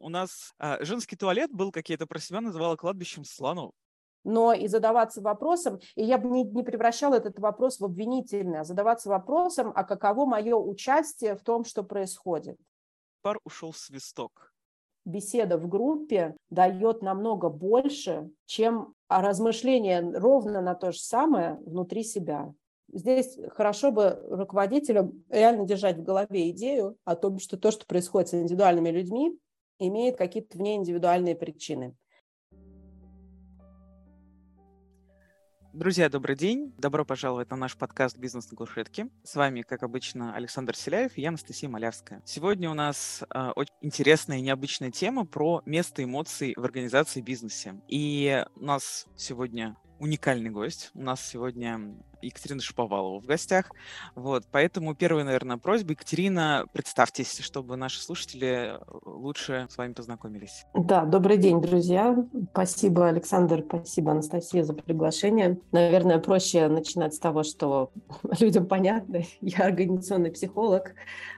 У нас а, женский туалет был, как я это про себя называла, кладбищем слонов. Но и задаваться вопросом, и я бы не, не превращала этот вопрос в обвинительный, а задаваться вопросом, а каково мое участие в том, что происходит. Пар ушел в свисток. Беседа в группе дает намного больше, чем размышление ровно на то же самое внутри себя. Здесь хорошо бы руководителям реально держать в голове идею о том, что то, что происходит с индивидуальными людьми, имеет какие-то вне индивидуальные причины. Друзья, добрый день. Добро пожаловать на наш подкаст «Бизнес на кушетке». С вами, как обычно, Александр Селяев и я, Анастасия Малявская. Сегодня у нас э, очень интересная и необычная тема про место эмоций в организации бизнесе. И у нас сегодня уникальный гость. У нас сегодня Екатерина Шаповалова в гостях. Вот, поэтому первая, наверное, просьба. Екатерина, представьтесь, чтобы наши слушатели э, лучше с вами познакомились. Да, добрый день, друзья. Спасибо, Александр, спасибо, Анастасия, за приглашение. Наверное, проще начинать с того, что людям понятно. Я организационный психолог,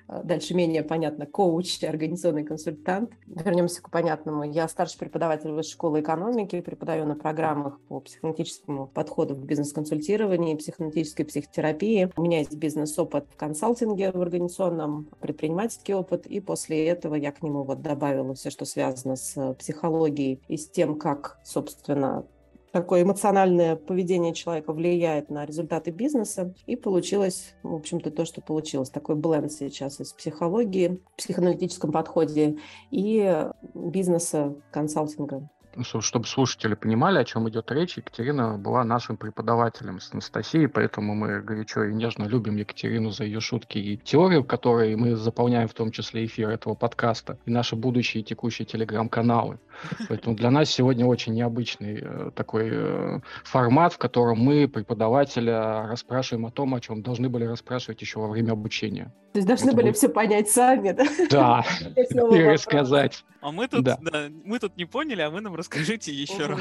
дальше менее понятно, коуч, организационный консультант. Вернемся к понятному. Я старший преподаватель высшей школы экономики, преподаю на программах по психоаналитическому подходу в бизнес-консультировании, психоаналитической психотерапии. У меня есть бизнес-опыт в консалтинге, в организационном, предпринимательский опыт, и после этого я к нему вот добавила все, что связано с психологией и с тем, как, собственно, такое эмоциональное поведение человека влияет на результаты бизнеса. И получилось, в общем-то, то, что получилось. Такой бленд сейчас из психологии, психоаналитическом подходе и бизнеса, консалтинга. Ну, чтобы слушатели понимали, о чем идет речь, Екатерина была нашим преподавателем с Анастасией, поэтому мы горячо и нежно любим Екатерину за ее шутки и теорию, которой мы заполняем в том числе эфир этого подкаста и наши будущие текущие телеграм-каналы. Поэтому для нас сегодня очень необычный э, такой э, формат, в котором мы преподавателя расспрашиваем о том, о чем должны были расспрашивать еще во время обучения. То есть должны Это были будет... все понять сами, да? Да, и рассказать. А мы тут, да. Да, мы тут не поняли, а вы нам расскажите еще раз.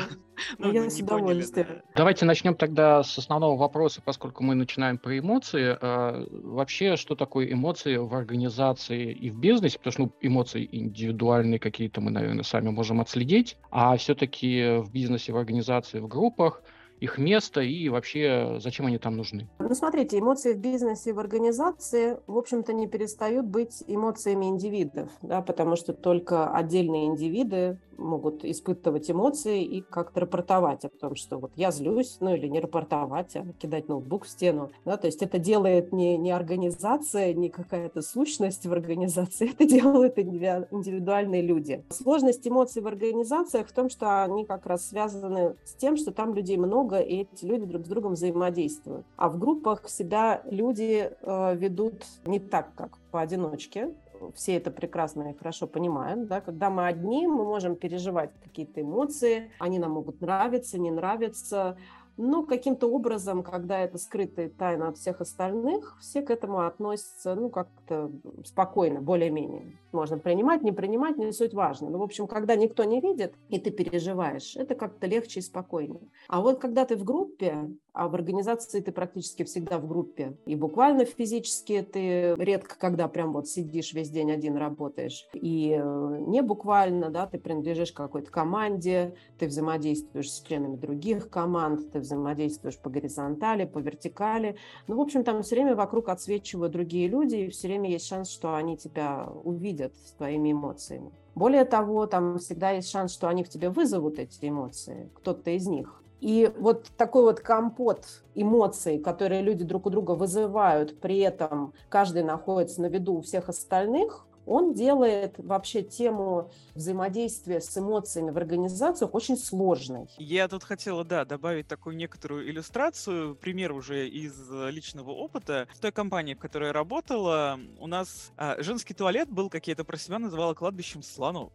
Ну, я с удовольствием. Да. Давайте начнем тогда с основного вопроса, поскольку мы начинаем про эмоции. А, вообще, что такое эмоции в организации и в бизнесе? Потому что ну, эмоции индивидуальные какие-то мы, наверное, сами можем отследить, а все-таки в бизнесе, в организации, в группах – их место и вообще зачем они там нужны? Ну, смотрите, эмоции в бизнесе, в организации, в общем-то, не перестают быть эмоциями индивидов, да, потому что только отдельные индивиды могут испытывать эмоции и как-то рапортовать о том, что вот я злюсь, ну или не рапортовать, а кидать ноутбук в стену. Да, то есть это делает не, не организация, не какая-то сущность в организации, это делают индивидуальные люди. Сложность эмоций в организациях в том, что они как раз связаны с тем, что там людей много, и эти люди друг с другом взаимодействуют. А в группах себя люди э, ведут не так, как поодиночке, все это прекрасно и хорошо понимают, да, когда мы одни, мы можем переживать какие-то эмоции, они нам могут нравиться, не нравиться, но каким-то образом, когда это скрытая тайна от всех остальных, все к этому относятся, ну, как-то спокойно, более-менее. Можно принимать, не принимать, не суть важно. Но, в общем, когда никто не видит, и ты переживаешь, это как-то легче и спокойнее. А вот когда ты в группе, а в организации ты практически всегда в группе. И буквально физически ты редко когда прям вот сидишь весь день один работаешь. И э, не буквально, да, ты принадлежишь какой-то команде, ты взаимодействуешь с членами других команд, ты взаимодействуешь по горизонтали, по вертикали. Ну, в общем, там все время вокруг отсвечивают другие люди, и все время есть шанс, что они тебя увидят с твоими эмоциями. Более того, там всегда есть шанс, что они в тебе вызовут эти эмоции, кто-то из них. И вот такой вот компот эмоций, которые люди друг у друга вызывают, при этом каждый находится на виду у всех остальных, он делает вообще тему взаимодействия с эмоциями в организациях очень сложной. Я тут хотела, да, добавить такую некоторую иллюстрацию, пример уже из личного опыта. В той компании, в которой я работала, у нас а, женский туалет был, как я это про себя называла, кладбищем слонов.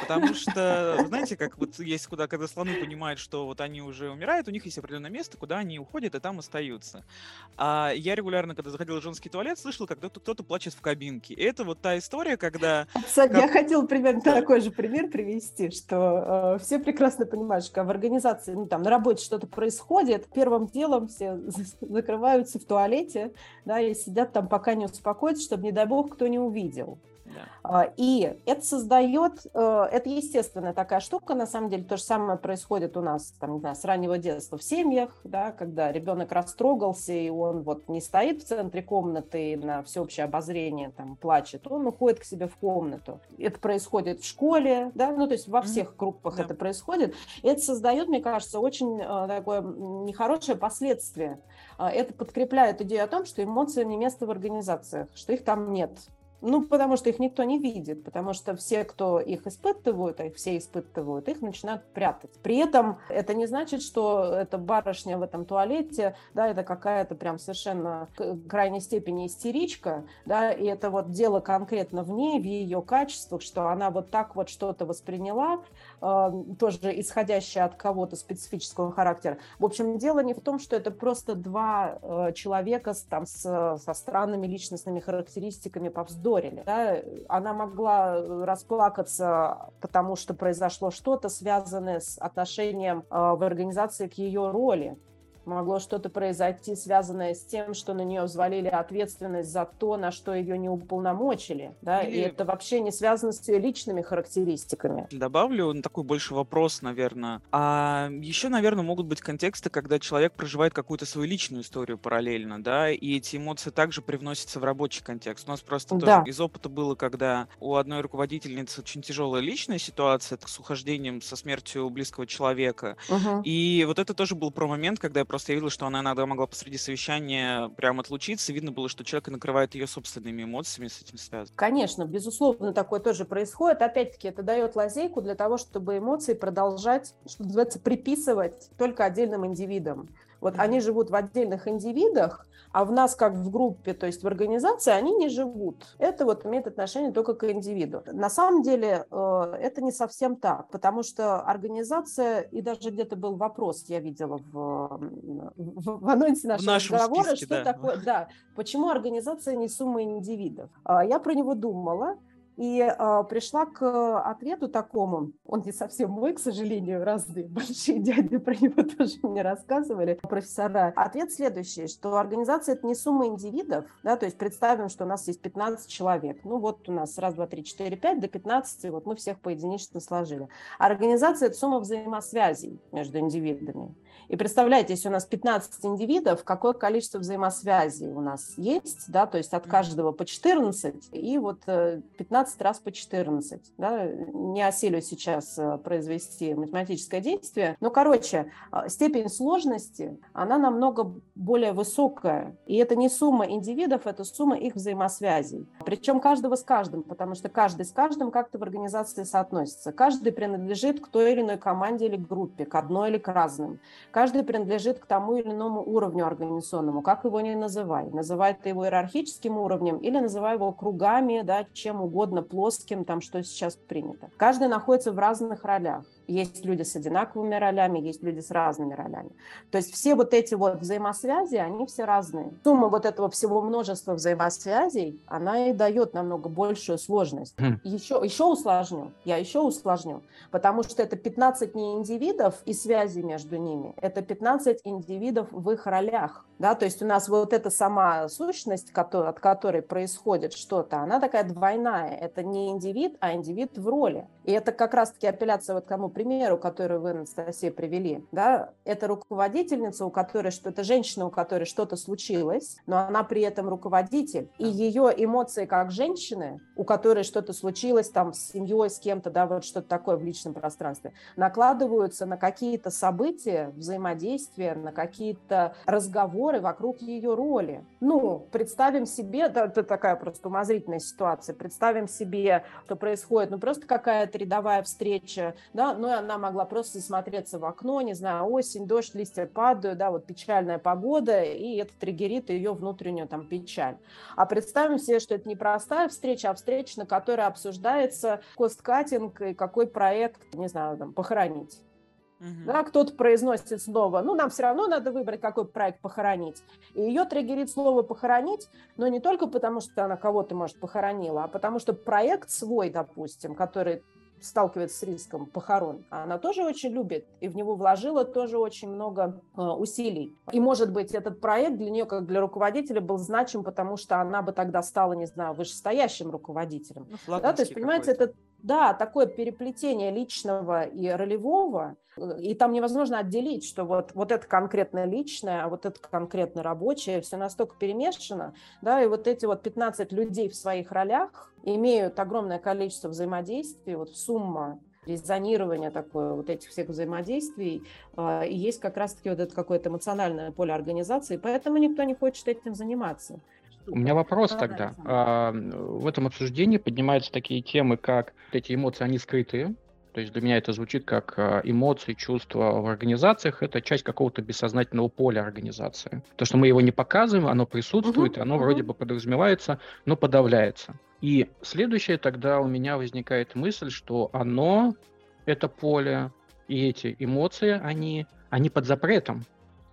Потому что, знаете, как вот есть куда, когда слоны понимают, что вот они уже умирают, у них есть определенное место, куда они уходят и там остаются. А я регулярно, когда заходил в женский туалет, слышал, как кто-то, кто-то плачет в кабинке. И это вот та история, когда... Сань, как... я хотела примерно такой же пример привести, что э, все прекрасно понимают, что в организации, ну там на работе что-то происходит, первым делом все закрываются в туалете, да, и сидят там, пока не успокоятся, чтобы, не дай бог, кто не увидел. Да. И это создает, э, это естественная такая штука, на самом деле, то же самое происходит у нас, там, не знаю, с раннего детства в семьях, да, когда ребенок растрогался, и он вот не стоит в центре комнаты на всеобщее обозрение, там, плачет, он уходит к себе в комнату. Это происходит в школе, да, ну, то есть во всех группах да. это происходит. Это создает, мне кажется, очень э, такое нехорошее последствие. А, это подкрепляет идею о том, что эмоциям не место в организациях, что их там нет. Ну, потому что их никто не видит, потому что все, кто их испытывают, а их все испытывают, их начинают прятать. При этом это не значит, что эта барышня в этом туалете, да, это какая-то прям совершенно крайней степени истеричка, да, и это вот дело конкретно в ней, в ее качествах, что она вот так вот что-то восприняла, э, тоже исходящее от кого-то специфического характера. В общем, дело не в том, что это просто два э, человека с, там, с, со странными личностными характеристиками повздорили. Да? Она могла расплакаться, потому что произошло что-то, связанное с отношением а, в организации к ее роли могло что-то произойти, связанное с тем, что на нее взвалили ответственность за то, на что ее не уполномочили, да, Или... и это вообще не связано с ее личными характеристиками. Добавлю такой больше вопрос, наверное. А еще, наверное, могут быть контексты, когда человек проживает какую-то свою личную историю параллельно, да, и эти эмоции также привносятся в рабочий контекст. У нас просто да. тоже из опыта было, когда у одной руководительницы очень тяжелая личная ситуация с ухождением, со смертью близкого человека, угу. и вот это тоже был про момент, когда я просто я видел, что она иногда могла посреди совещания прям отлучиться. Видно было, что человек накрывает ее собственными эмоциями с этим связано. Конечно, безусловно, такое тоже происходит. Опять-таки, это дает лазейку для того, чтобы эмоции продолжать, что называется, приписывать только отдельным индивидам. Вот mm-hmm. они живут в отдельных индивидах, а в нас, как в группе, то есть в организации, они не живут. Это вот имеет отношение только к индивиду. На самом деле э, это не совсем так, потому что организация, и даже где-то был вопрос, я видела в, в, в анонсе нашего в разговора, списке, что да. такое, да, почему организация не сумма индивидов. А я про него думала, и э, пришла к ответу такому, он не совсем мой, к сожалению, разные большие дяди про него тоже мне рассказывали, профессора. Ответ следующий, что организация – это не сумма индивидов, да, то есть представим, что у нас есть 15 человек, ну вот у нас раз, два, три, четыре, пять, до 15, вот мы всех поединично сложили. Организация – это сумма взаимосвязей между индивидами. И представляете, если у нас 15 индивидов, какое количество взаимосвязей у нас есть, да, то есть от каждого по 14, и вот 15 э, раз по 14, да, не осилю сейчас э, произвести математическое действие, но, короче, э, степень сложности, она намного более высокая, и это не сумма индивидов, это сумма их взаимосвязей, причем каждого с каждым, потому что каждый с каждым как-то в организации соотносится, каждый принадлежит к той или иной команде или группе, к одной или к разным, Каждый принадлежит к тому или иному уровню организационному, как его ни называй. Называй ты его иерархическим уровнем или называй его кругами, да, чем угодно, плоским, там, что сейчас принято. Каждый находится в разных ролях. Есть люди с одинаковыми ролями, есть люди с разными ролями. То есть все вот эти вот взаимосвязи, они все разные. Сумма вот этого всего множества взаимосвязей, она и дает намного большую сложность. Mm. Еще, еще усложню, я еще усложню, потому что это 15 не индивидов и связи между ними, это 15 индивидов в их ролях. Да, то есть у нас вот эта сама сущность, от которой происходит что-то, она такая двойная. Это не индивид, а индивид в роли. И это как раз-таки апелляция вот к тому примеру, который вы, Анастасия, привели. Да? Это руководительница, у которой что то женщина, у которой что-то случилось, но она при этом руководитель. И ее эмоции как женщины, у которой что-то случилось там с семьей, с кем-то, да, вот что-то такое в личном пространстве, накладываются на какие-то события, взаимодействия, на какие-то разговоры, вокруг ее роли. Ну, представим себе, это такая просто умозрительная ситуация, представим себе, что происходит, ну, просто какая-то рядовая встреча, да, ну, и она могла просто смотреться в окно, не знаю, осень, дождь, листья падают, да, вот печальная погода, и это триггерит ее внутреннюю там печаль. А представим себе, что это не простая встреча, а встреча, на которой обсуждается кост-каттинг и какой проект, не знаю, там, похоронить. Угу. Да, кто-то произносит снова, ну, нам все равно надо выбрать, какой проект похоронить. И ее триггерит слово «похоронить», но не только потому, что она кого-то, может, похоронила, а потому что проект свой, допустим, который сталкивается с риском похорон, она тоже очень любит и в него вложила тоже очень много э, усилий. И, может быть, этот проект для нее, как для руководителя, был значим, потому что она бы тогда стала, не знаю, вышестоящим руководителем. Ну, да, то есть, понимаете, это да, такое переплетение личного и ролевого, и там невозможно отделить, что вот, вот это конкретно личное, а вот это конкретно рабочее, все настолько перемешано, да, и вот эти вот 15 людей в своих ролях имеют огромное количество взаимодействий, вот сумма резонирование такое вот этих всех взаимодействий, а, и есть как раз-таки вот это какое-то эмоциональное поле организации, поэтому никто не хочет этим заниматься. У меня вопрос тогда. А, в этом обсуждении поднимаются такие темы, как эти эмоции, они скрытые. То есть для меня это звучит как а, эмоции, чувства в организациях. Это часть какого-то бессознательного поля организации. То, что мы его не показываем, оно присутствует, uh-huh, оно uh-huh. вроде бы подразумевается, но подавляется. И следующее тогда у меня возникает мысль, что оно, это поле, и эти эмоции, они, они под запретом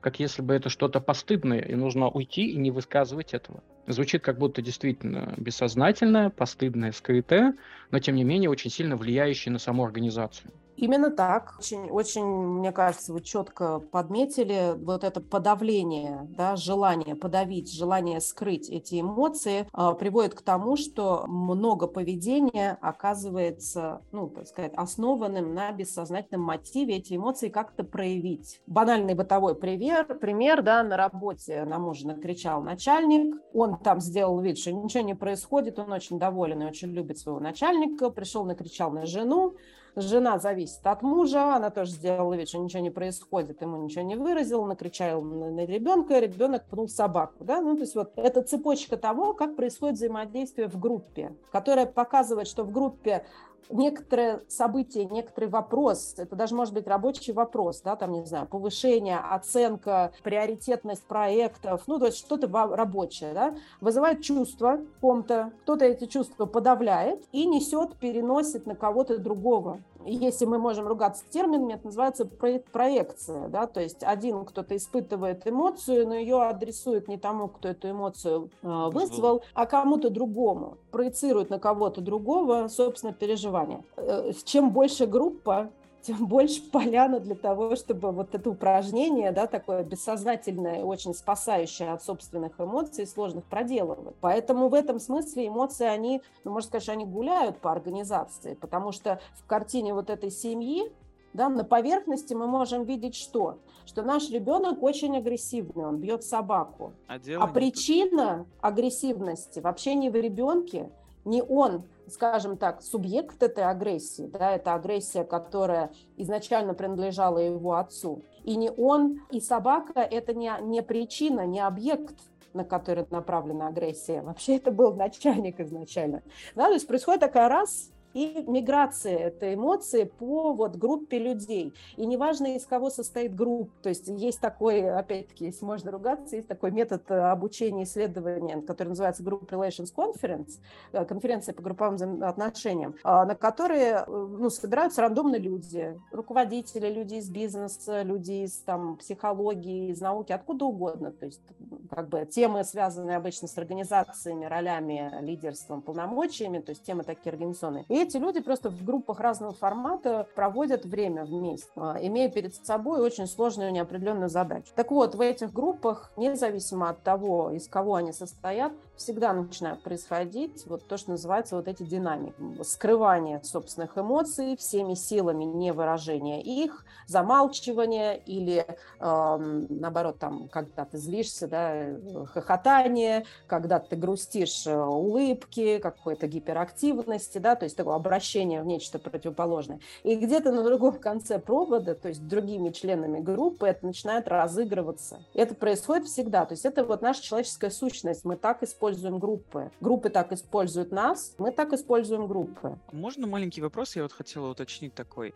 как если бы это что-то постыдное, и нужно уйти и не высказывать этого. Звучит как будто действительно бессознательное, постыдное, скрытое, но тем не менее очень сильно влияющее на саму организацию. Именно так. Очень, очень, мне кажется, вы четко подметили вот это подавление, да, желание подавить, желание скрыть эти эмоции э, приводит к тому, что много поведения оказывается, ну, так сказать, основанным на бессознательном мотиве эти эмоции как-то проявить. Банальный бытовой пример, пример, да, на работе на мужа накричал начальник, он там сделал вид, что ничего не происходит, он очень доволен и очень любит своего начальника, пришел, накричал на жену, Жена зависит от мужа, она тоже сделала вид, что ничего не происходит, ему ничего не выразил, накричал на, на ребенка, ребенок пнул собаку. Да? Ну, то есть вот это цепочка того, как происходит взаимодействие в группе, которая показывает, что в группе некоторое событие, некоторый вопрос, это даже может быть рабочий вопрос, да, там, не знаю, повышение, оценка, приоритетность проектов, ну, то есть что-то рабочее, да, вызывает чувства ком-то, кто-то эти чувства подавляет и несет, переносит на кого-то другого если мы можем ругаться терминами, это называется проекция, да, то есть один кто-то испытывает эмоцию, но ее адресует не тому, кто эту эмоцию э, вызвал, а кому-то другому, проецирует на кого-то другого, собственно, переживания. Э, чем больше группа, тем больше поляна для того, чтобы вот это упражнение, да, такое бессознательное, очень спасающее от собственных эмоций, сложных проделывать. Поэтому в этом смысле эмоции, они, ну, можно сказать, что они гуляют по организации, потому что в картине вот этой семьи, да, на поверхности мы можем видеть что? Что наш ребенок очень агрессивный, он бьет собаку. А, а причина агрессивности вообще не в ребенке, не он скажем так, субъект этой агрессии, да, это агрессия, которая изначально принадлежала его отцу. И не он, и собака – это не, не причина, не объект на который направлена агрессия. Вообще это был начальник изначально. Да, то есть происходит такая раз и миграция этой эмоции по вот группе людей. И неважно, из кого состоит группа. То есть есть такой, опять-таки, если можно ругаться, есть такой метод э, обучения исследования, который называется Group Relations Conference, э, конференция по групповым отношениям, а, на которые э, ну, собираются рандомно люди, руководители, люди из бизнеса, люди из там, психологии, из науки, откуда угодно. То есть как бы темы, связанные обычно с организациями, ролями, лидерством, полномочиями, то есть темы такие организационные. И эти люди просто в группах разного формата проводят время вместе, а, имея перед собой очень сложную неопределенную задачу. Так вот, в этих группах, независимо от того, из кого они состоят, всегда начинают происходить вот то, что называется вот эти динамики. Скрывание собственных эмоций всеми силами, не выражение их, замалчивание или, э, наоборот, там, когда ты злишься, да, хохотание, когда ты грустишь, э, улыбки, какой-то гиперактивности, да, то есть такое обращение в нечто противоположное. И где-то на другом конце провода, то есть другими членами группы, это начинает разыгрываться. Это происходит всегда. То есть это вот наша человеческая сущность. Мы так используем группы. Группы так используют нас, мы так используем группы. Можно маленький вопрос? Я вот хотела уточнить такой.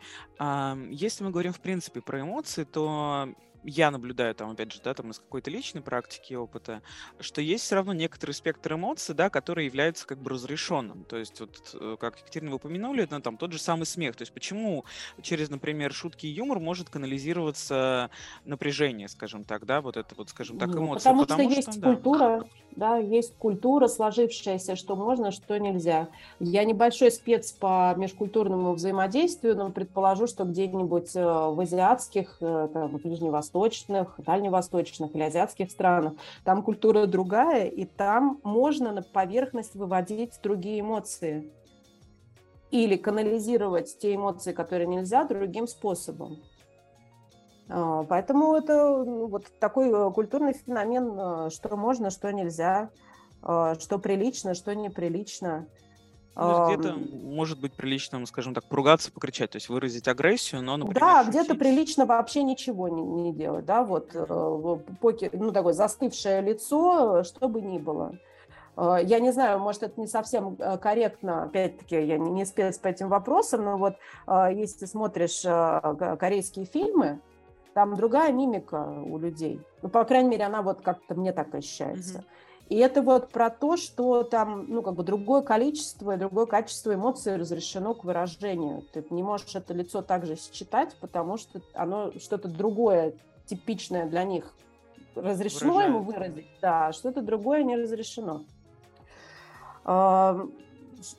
Если мы говорим в принципе про эмоции, то я наблюдаю там, опять же, да, там из какой-то личной практики и опыта, что есть все равно некоторый спектр эмоций, да, который является как бы разрешенным. То есть вот, э, как Екатерина вы упомянули, ну, там тот же самый смех. То есть почему через, например, шутки и юмор может канализироваться напряжение, скажем так, да, вот это вот, скажем так, ну, эмоции. Потому, потому что, что есть да. культура, да, есть культура сложившаяся, что можно, что нельзя. Я небольшой спец по межкультурному взаимодействию, но предположу, что где-нибудь э, в азиатских, э, там, ближневосточных, дальневосточных или азиатских странах там культура другая, и там можно на поверхность выводить другие эмоции или канализировать те эмоции, которые нельзя, другим способом. А, поэтому это ну, вот такой э, культурный феномен, э, что можно, что нельзя, а, что прилично, что неприлично. Ну, где-то может быть приличным, скажем так, поругаться, покричать, то есть выразить агрессию, но, например, Да, шутить... где-то прилично вообще ничего не, не делать, да, вот э, покер, ну, такое застывшее лицо, что бы ни было. Я не знаю, может, это не совсем корректно, опять-таки, я не, не спец по этим вопросам, но вот если смотришь корейские фильмы, там другая мимика у людей. Ну, по крайней мере, она вот как-то мне так ощущается. Mm-hmm. И это вот про то, что там, ну, как бы другое количество и другое качество эмоций разрешено к выражению. Ты не можешь это лицо также считать, потому что оно что-то другое, типичное для них разрешено Выражает. ему выразить, да, а что-то другое не разрешено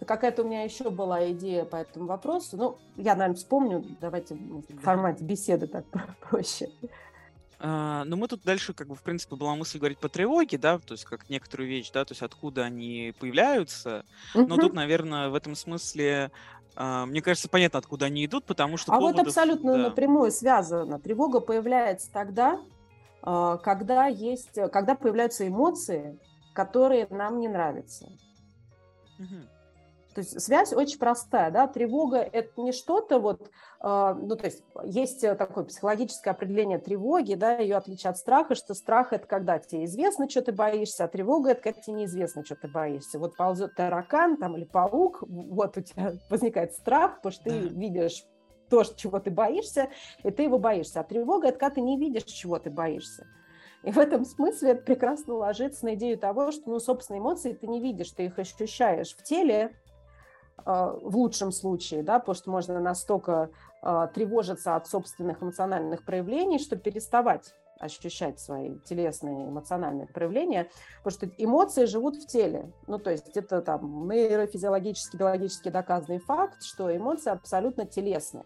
какая-то у меня еще была идея по этому вопросу. Ну, я, наверное, вспомню. Давайте в формате беседы так проще. А, ну, мы тут дальше, как бы, в принципе, была мысль говорить по тревоге, да, то есть как некоторую вещь, да, то есть откуда они появляются. Но тут, наверное, в этом смысле а, мне кажется, понятно, откуда они идут, потому что... А поводов, вот абсолютно да. напрямую связано. Тревога появляется тогда, а, когда есть, когда появляются эмоции, которые нам не нравятся. Угу. То есть связь очень простая, да, тревога – это не что-то вот, э, ну, то есть есть такое психологическое определение тревоги, да, ее отличие от страха, что страх – это когда тебе известно, что ты боишься, а тревога – это когда тебе неизвестно, что ты боишься. Вот ползет таракан там или паук, вот у тебя возникает страх, потому что ты видишь то, чего ты боишься, и ты его боишься. А тревога – это когда ты не видишь, чего ты боишься. И в этом смысле это прекрасно ложится на идею того, что, ну, собственно, эмоции ты не видишь, ты их ощущаешь в теле, а, в лучшем случае, да, потому что можно настолько а, тревожиться от собственных эмоциональных проявлений, что переставать ощущать свои телесные эмоциональные проявления, потому что эмоции живут в теле. Ну, то есть это там нейрофизиологически, биологически доказанный факт, что эмоции абсолютно телесные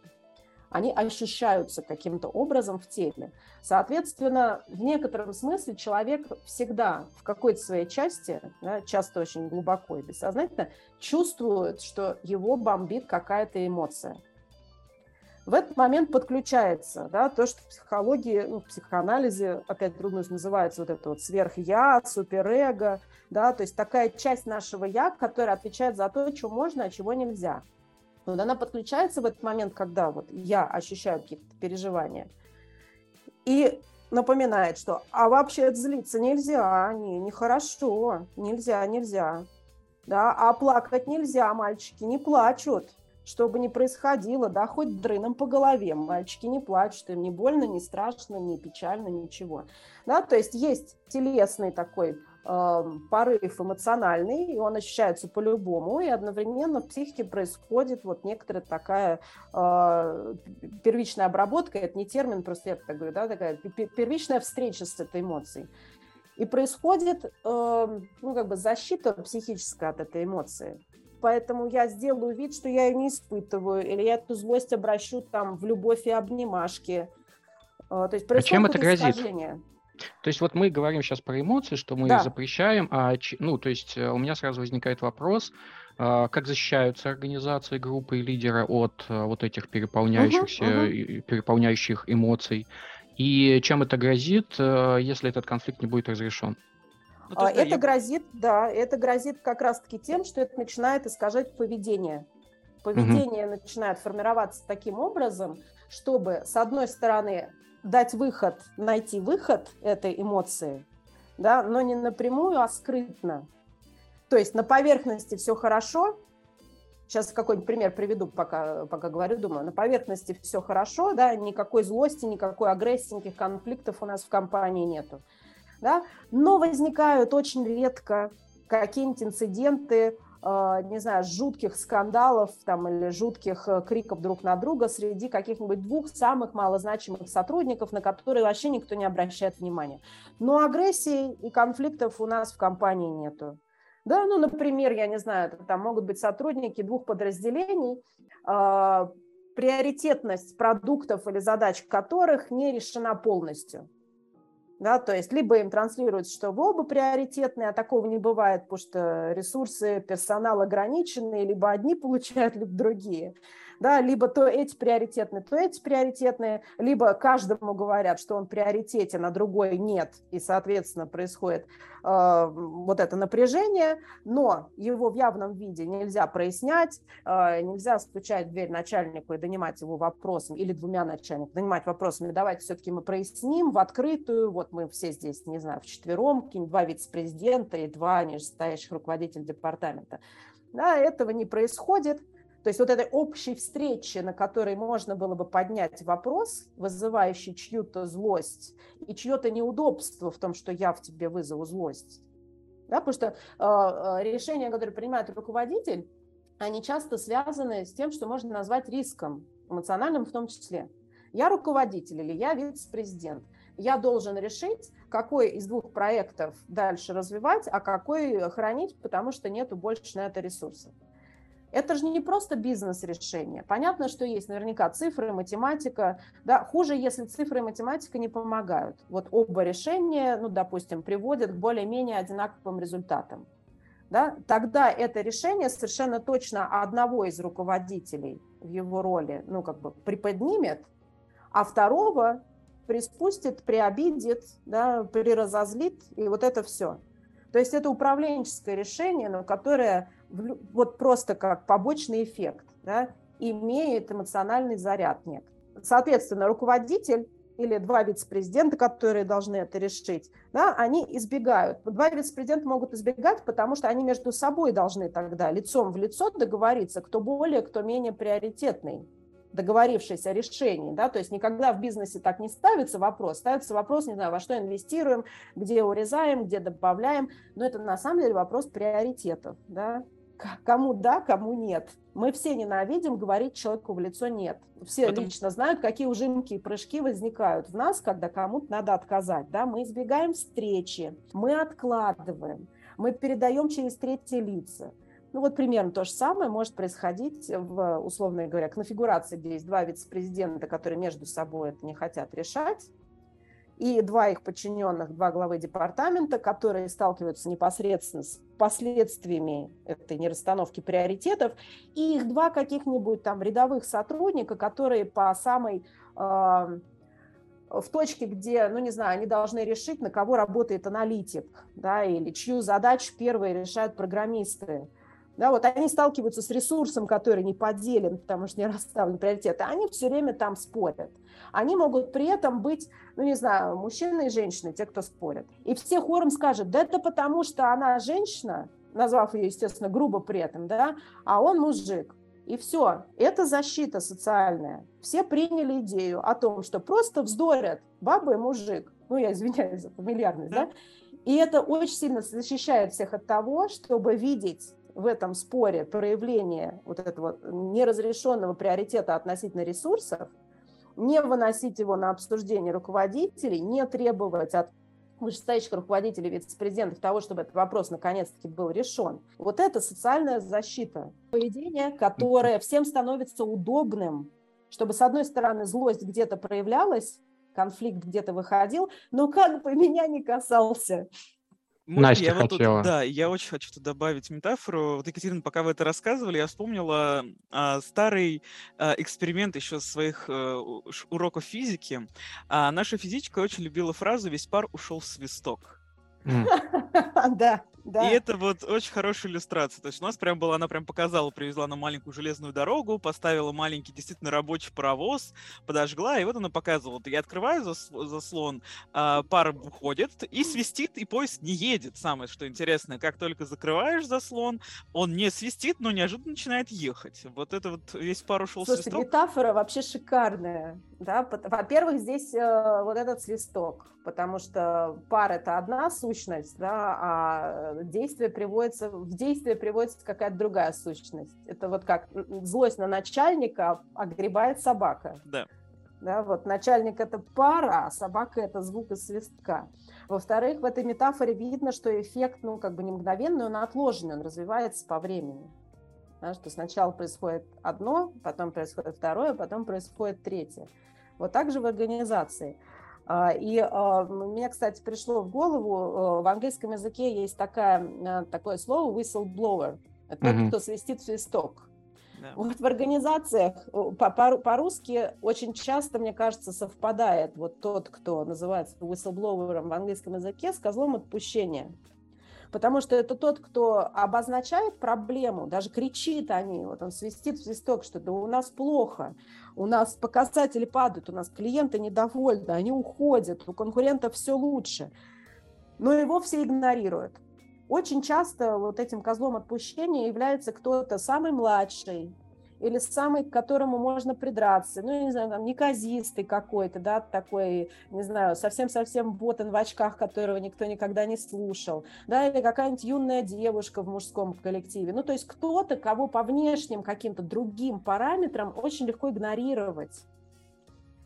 они ощущаются каким-то образом в теле. Соответственно, в некотором смысле человек всегда в какой-то своей части, да, часто очень глубоко и бессознательно, чувствует, что его бомбит какая-то эмоция. В этот момент подключается да, то, что в психологии, ну, в психоанализе, опять трудно называется вот это вот сверхя, суперэго, да, то есть такая часть нашего я, которая отвечает за то, что можно, а чего нельзя – вот она подключается в этот момент, когда вот я ощущаю какие-то переживания, и напоминает, что а вообще злиться нельзя, не, нехорошо, нельзя, нельзя. Да, а плакать нельзя, мальчики не плачут, что бы ни происходило, да, хоть дрыном по голове, мальчики не плачут, им не больно, не страшно, не печально, ничего. Да, то есть есть телесный такой порыв эмоциональный, и он ощущается по-любому, и одновременно в психике происходит вот некоторая такая э, первичная обработка, это не термин, просто я так говорю, да, такая первичная встреча с этой эмоцией. И происходит, э, ну, как бы защита психическая от этой эмоции. Поэтому я сделаю вид, что я ее не испытываю, или я эту злость обращу там в любовь и обнимашки. Э, то есть происходит а чем это грозит? Искажение. То есть вот мы говорим сейчас про эмоции, что мы да. запрещаем, а ну то есть э, у меня сразу возникает вопрос, а, как защищаются организации, группы и лидеры от э, вот этих переполняющихся, угу, угу. переполняющих эмоций, и чем это грозит, э, если этот конфликт не будет разрешен? Ну, а, это я... грозит, да, это грозит как раз-таки тем, что это начинает искажать поведение. Поведение угу. начинает формироваться таким образом, чтобы, с одной стороны, дать выход, найти выход этой эмоции, да, но не напрямую, а скрытно. То есть на поверхности все хорошо, сейчас какой-нибудь пример приведу, пока, пока говорю, думаю, на поверхности все хорошо, да, никакой злости, никакой агрессии, никаких конфликтов у нас в компании нету, да, но возникают очень редко какие-нибудь инциденты, не знаю, жутких скандалов там, или жутких э, криков друг на друга среди каких-нибудь двух самых малозначимых сотрудников, на которые вообще никто не обращает внимания. Но агрессии и конфликтов у нас в компании нету. Да, ну, например, я не знаю, там могут быть сотрудники двух подразделений, э, приоритетность продуктов или задач которых не решена полностью. Да, то есть либо им транслируется, что вы оба приоритетные, а такого не бывает, потому что ресурсы персонала ограничены, либо одни получают, либо другие да, либо то эти приоритетные, то эти приоритетные, либо каждому говорят, что он приоритетен, а другой нет, и, соответственно, происходит э, вот это напряжение, но его в явном виде нельзя прояснять, э, нельзя стучать в дверь начальнику и донимать его вопросом, или двумя начальниками, донимать вопросами, давайте все-таки мы проясним в открытую, вот мы все здесь, не знаю, в четвером, два вице-президента и два нижестоящих руководителя департамента. Да, этого не происходит, то есть вот этой общей встречи, на которой можно было бы поднять вопрос, вызывающий чью-то злость и чье-то неудобство в том, что я в тебе вызову злость. Да, потому что э, решения, которые принимает руководитель, они часто связаны с тем, что можно назвать риском, эмоциональным в том числе. Я руководитель или я вице-президент. Я должен решить, какой из двух проектов дальше развивать, а какой хранить, потому что нету больше на это ресурсов. Это же не просто бизнес-решение. Понятно, что есть наверняка цифры, математика. Да, хуже, если цифры и математика не помогают. Вот оба решения, ну, допустим, приводят к более-менее одинаковым результатам. Да, тогда это решение совершенно точно одного из руководителей в его роли, ну, как бы приподнимет, а второго приспустит, приобидит, да, приразозлит, и вот это все. То есть это управленческое решение, но которое вот просто как побочный эффект, да, имеет эмоциональный заряд нет. Соответственно, руководитель или два вице-президента, которые должны это решить, да, они избегают. Два вице-президента могут избегать, потому что они между собой должны тогда лицом в лицо договориться, кто более, кто менее приоритетный договорившись о решении, да, то есть никогда в бизнесе так не ставится вопрос, ставится вопрос, не знаю, во что инвестируем, где урезаем, где добавляем, но это на самом деле вопрос приоритетов, да, кому да, кому нет. Мы все ненавидим говорить человеку в лицо нет. Все Потом... лично знают, какие ужимки и прыжки возникают в нас, когда кому-то надо отказать. Да? Мы избегаем встречи, мы откладываем, мы передаем через третьи лица. Ну вот примерно то же самое может происходить в, условно говоря, конфигурации, где есть два вице-президента, которые между собой это не хотят решать, и два их подчиненных, два главы департамента, которые сталкиваются непосредственно с последствиями этой нерасстановки приоритетов, и их два каких-нибудь там рядовых сотрудника, которые по самой в точке, где, ну не знаю, они должны решить, на кого работает аналитик, да, или чью задачу первые решают программисты. Да, вот они сталкиваются с ресурсом, который не поделен, потому что не расставлен приоритеты, они все время там спорят. Они могут при этом быть, ну не знаю, мужчины и женщины, те, кто спорят. И все хором скажут, да это потому, что она женщина, назвав ее, естественно, грубо при этом, да, а он мужик. И все, это защита социальная. Все приняли идею о том, что просто вздорят баба и мужик. Ну, я извиняюсь за фамильярность, да? И это очень сильно защищает всех от того, чтобы видеть в этом споре проявление вот этого неразрешенного приоритета относительно ресурсов, не выносить его на обсуждение руководителей, не требовать от вышестоящих руководителей вице-президентов того, чтобы этот вопрос наконец-таки был решен. Вот это социальная защита. Поведение, которое всем становится удобным, чтобы, с одной стороны, злость где-то проявлялась, конфликт где-то выходил, но как бы меня не касался. Может, Настя я вот тут, да, я очень хочу тут добавить метафору. Вот, Екатерина, пока вы это рассказывали, я вспомнила а, старый а, эксперимент еще своих а, уроков физики. А, наша физичка очень любила фразу «весь пар ушел в свисток». Да. Да. И это вот очень хорошая иллюстрация. То есть у нас прям была, она прям показала, привезла на маленькую железную дорогу, поставила маленький действительно рабочий паровоз, подожгла, и вот она показывала. Я открываю зас заслон, а, пар уходит и свистит, и поезд не едет. Самое что интересное, как только закрываешь заслон, он не свистит, но неожиданно начинает ехать. Вот это вот весь пар ушел Слушайте, свисток. метафора вообще шикарная. Да? Во-первых, здесь э, вот этот свисток, потому что пар это одна сущность, да, а действие приводится, в действие приводится какая-то другая сущность. Это вот как злость на начальника огребает собака. Да. Да, вот начальник – это пара, а собака – это звук из свистка. Во-вторых, в этой метафоре видно, что эффект, ну, как бы не мгновенный, он отложенный, он развивается по времени. Да, что сначала происходит одно, потом происходит второе, потом происходит третье. Вот так же в организации. А, и а, мне, кстати, пришло в голову, э, в английском языке есть такая, такое слово whistleblower. Это mm-hmm. тот, кто свистит свисток. Да. Вот в организациях по-русски очень часто, мне кажется, совпадает вот тот, кто называется whistleblower в английском языке, с козлом отпущения. Потому что это тот, кто обозначает проблему, даже кричит о ней, вот он свистит в свисток, что да у нас плохо, у нас показатели падают, у нас клиенты недовольны, они уходят, у конкурентов все лучше. Но его все игнорируют. Очень часто вот этим козлом отпущения является кто-то самый младший, или самый, к которому можно придраться, ну, не знаю, там, неказистый какой-то, да, такой, не знаю, совсем-совсем ботан в очках, которого никто никогда не слушал, да, или какая-нибудь юная девушка в мужском коллективе, ну, то есть кто-то, кого по внешним каким-то другим параметрам очень легко игнорировать.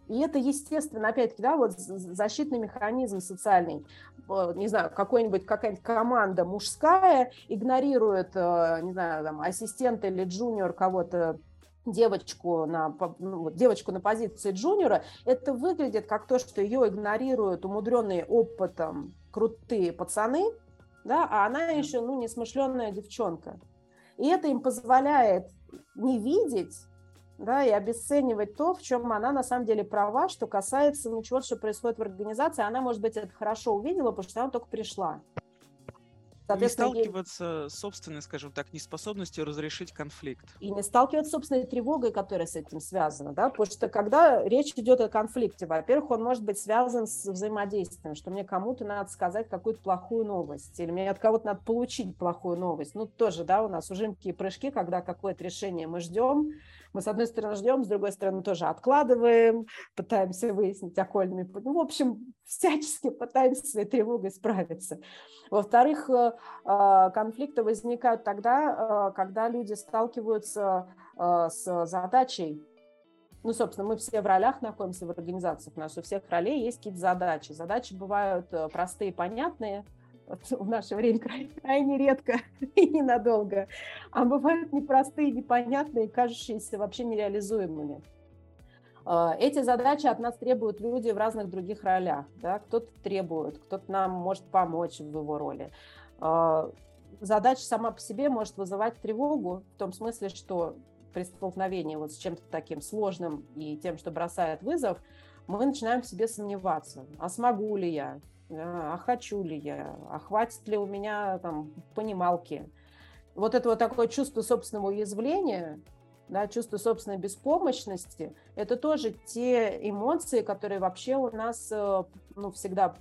И это, естественно, опять-таки, да, вот защитный механизм социальный. Не знаю, какой-нибудь, какая-нибудь команда мужская игнорирует, э, не знаю, там, ассистента или джуниор кого-то девочку на, ну, девочку на позиции джуниора, это выглядит как то, что ее игнорируют умудренные опытом крутые пацаны, да, а она еще, ну, несмышленная девчонка. И это им позволяет не видеть да, и обесценивать то, в чем она на самом деле права, что касается ну, чего-то, что происходит в организации. Она, может быть, это хорошо увидела, потому что она только пришла. Не сталкиваться ей... с собственной, скажем так, неспособностью разрешить конфликт. И не сталкиваться с собственной тревогой, которая с этим связана, да, потому что когда речь идет о конфликте, во-первых, он может быть связан с взаимодействием, что мне кому-то надо сказать какую-то плохую новость, или мне от кого-то надо получить плохую новость. Ну, тоже, да, у нас ужимки и прыжки, когда какое-то решение мы ждем, мы, с одной стороны, ждем, с другой стороны, тоже откладываем, пытаемся выяснить окольными Ну, в общем, всячески пытаемся с своей тревогой справиться. Во-вторых, э, э, конфликты возникают тогда, э, когда люди сталкиваются с задачей ну, собственно, мы все в ролях находимся в организациях, у нас у всех ролей есть какие-то задачи. Задачи бывают простые, понятные, в наше время крайне, редко и ненадолго, а бывают непростые, непонятные, кажущиеся вообще нереализуемыми. А, эти задачи от нас требуют люди в разных других ролях. Да? Кто-то требует, кто-то нам может помочь в его роли. А, задача сама по себе может вызывать тревогу в том смысле, что при столкновении вот с чем-то таким сложным и тем, что бросает вызов, мы начинаем в себе сомневаться. А смогу ли я? А хочу ли я, а хватит ли у меня там понималки. Вот это вот такое чувство собственного уязвления, да, чувство собственной беспомощности, это тоже те эмоции, которые вообще у нас э, ну, всегда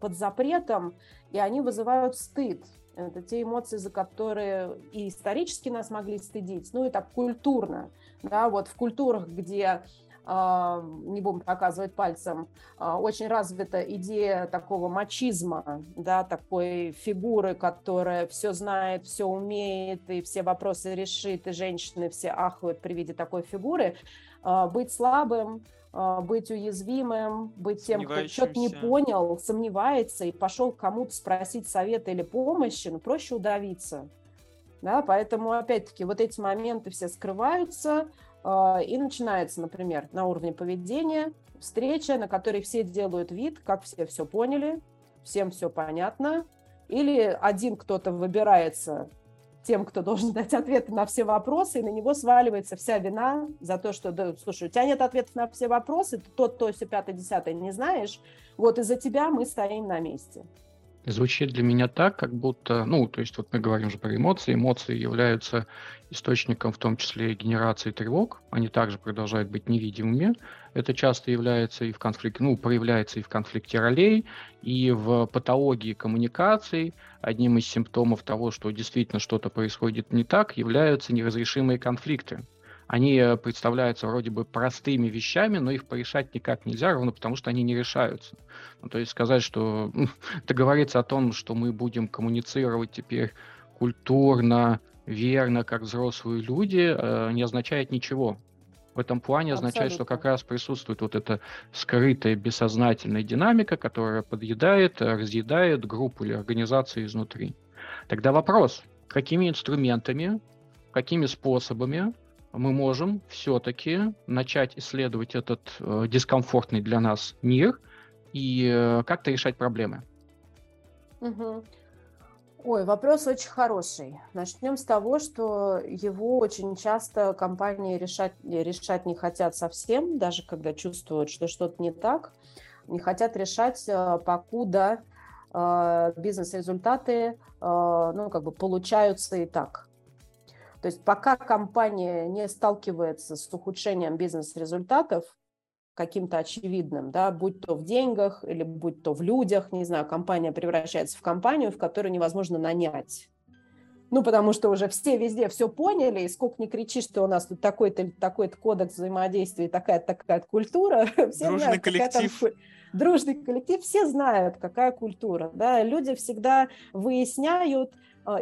под запретом, и они вызывают стыд. Это те эмоции, за которые и исторически нас могли стыдить, ну и так культурно. Да, вот в культурах, где а, не будем показывать пальцем, а, очень развита идея такого мачизма, да, такой фигуры, которая все знает, все умеет и все вопросы решит, и женщины все ахают при виде такой фигуры. А, быть слабым, быть уязвимым, быть тем, кто что-то не понял, сомневается и пошел кому-то спросить совета или помощи, ну, проще удавиться. Да, поэтому, опять-таки, вот эти моменты все скрываются, а, и начинается, например, на уровне поведения встреча, на которой все делают вид, как все все поняли, всем все понятно, или один кто-то выбирается тем, кто должен дать ответы на все вопросы, и на него сваливается вся вина за то, что, да, слушай, у тебя нет ответов на все вопросы, ты тот, то, все, пятое, десятое не знаешь, вот из-за тебя мы стоим на месте звучит для меня так, как будто, ну, то есть вот мы говорим же про эмоции, эмоции являются источником в том числе генерации тревог, они также продолжают быть невидимыми, это часто является и в конфликте, ну, проявляется и в конфликте ролей, и в патологии коммуникаций. Одним из симптомов того, что действительно что-то происходит не так, являются неразрешимые конфликты они э, представляются вроде бы простыми вещами, но их порешать никак нельзя, ровно потому что они не решаются. Ну, то есть сказать, что это говорится о том, что мы будем коммуницировать теперь культурно, верно, как взрослые люди, э, не означает ничего. В этом плане Абсолютно. означает, что как раз присутствует вот эта скрытая бессознательная динамика, которая подъедает, разъедает группу или организацию изнутри. Тогда вопрос, какими инструментами, какими способами мы можем все-таки начать исследовать этот э, дискомфортный для нас мир и э, как-то решать проблемы? Угу. Ой, вопрос очень хороший. Начнем с того, что его очень часто компании решать, решать не хотят совсем, даже когда чувствуют, что что-то не так. Не хотят решать, э, покуда э, бизнес-результаты э, ну, как бы получаются и так. То есть пока компания не сталкивается с ухудшением бизнес-результатов, каким-то очевидным, да, будь то в деньгах или будь то в людях, не знаю, компания превращается в компанию, в которую невозможно нанять. Ну, потому что уже все везде все поняли, и сколько не кричишь, что у нас тут такой-то такой-то кодекс взаимодействия, такая-то такая культура. Все Дружный знают, коллектив. Там, дружный коллектив, все знают, какая культура. Да? Люди всегда выясняют,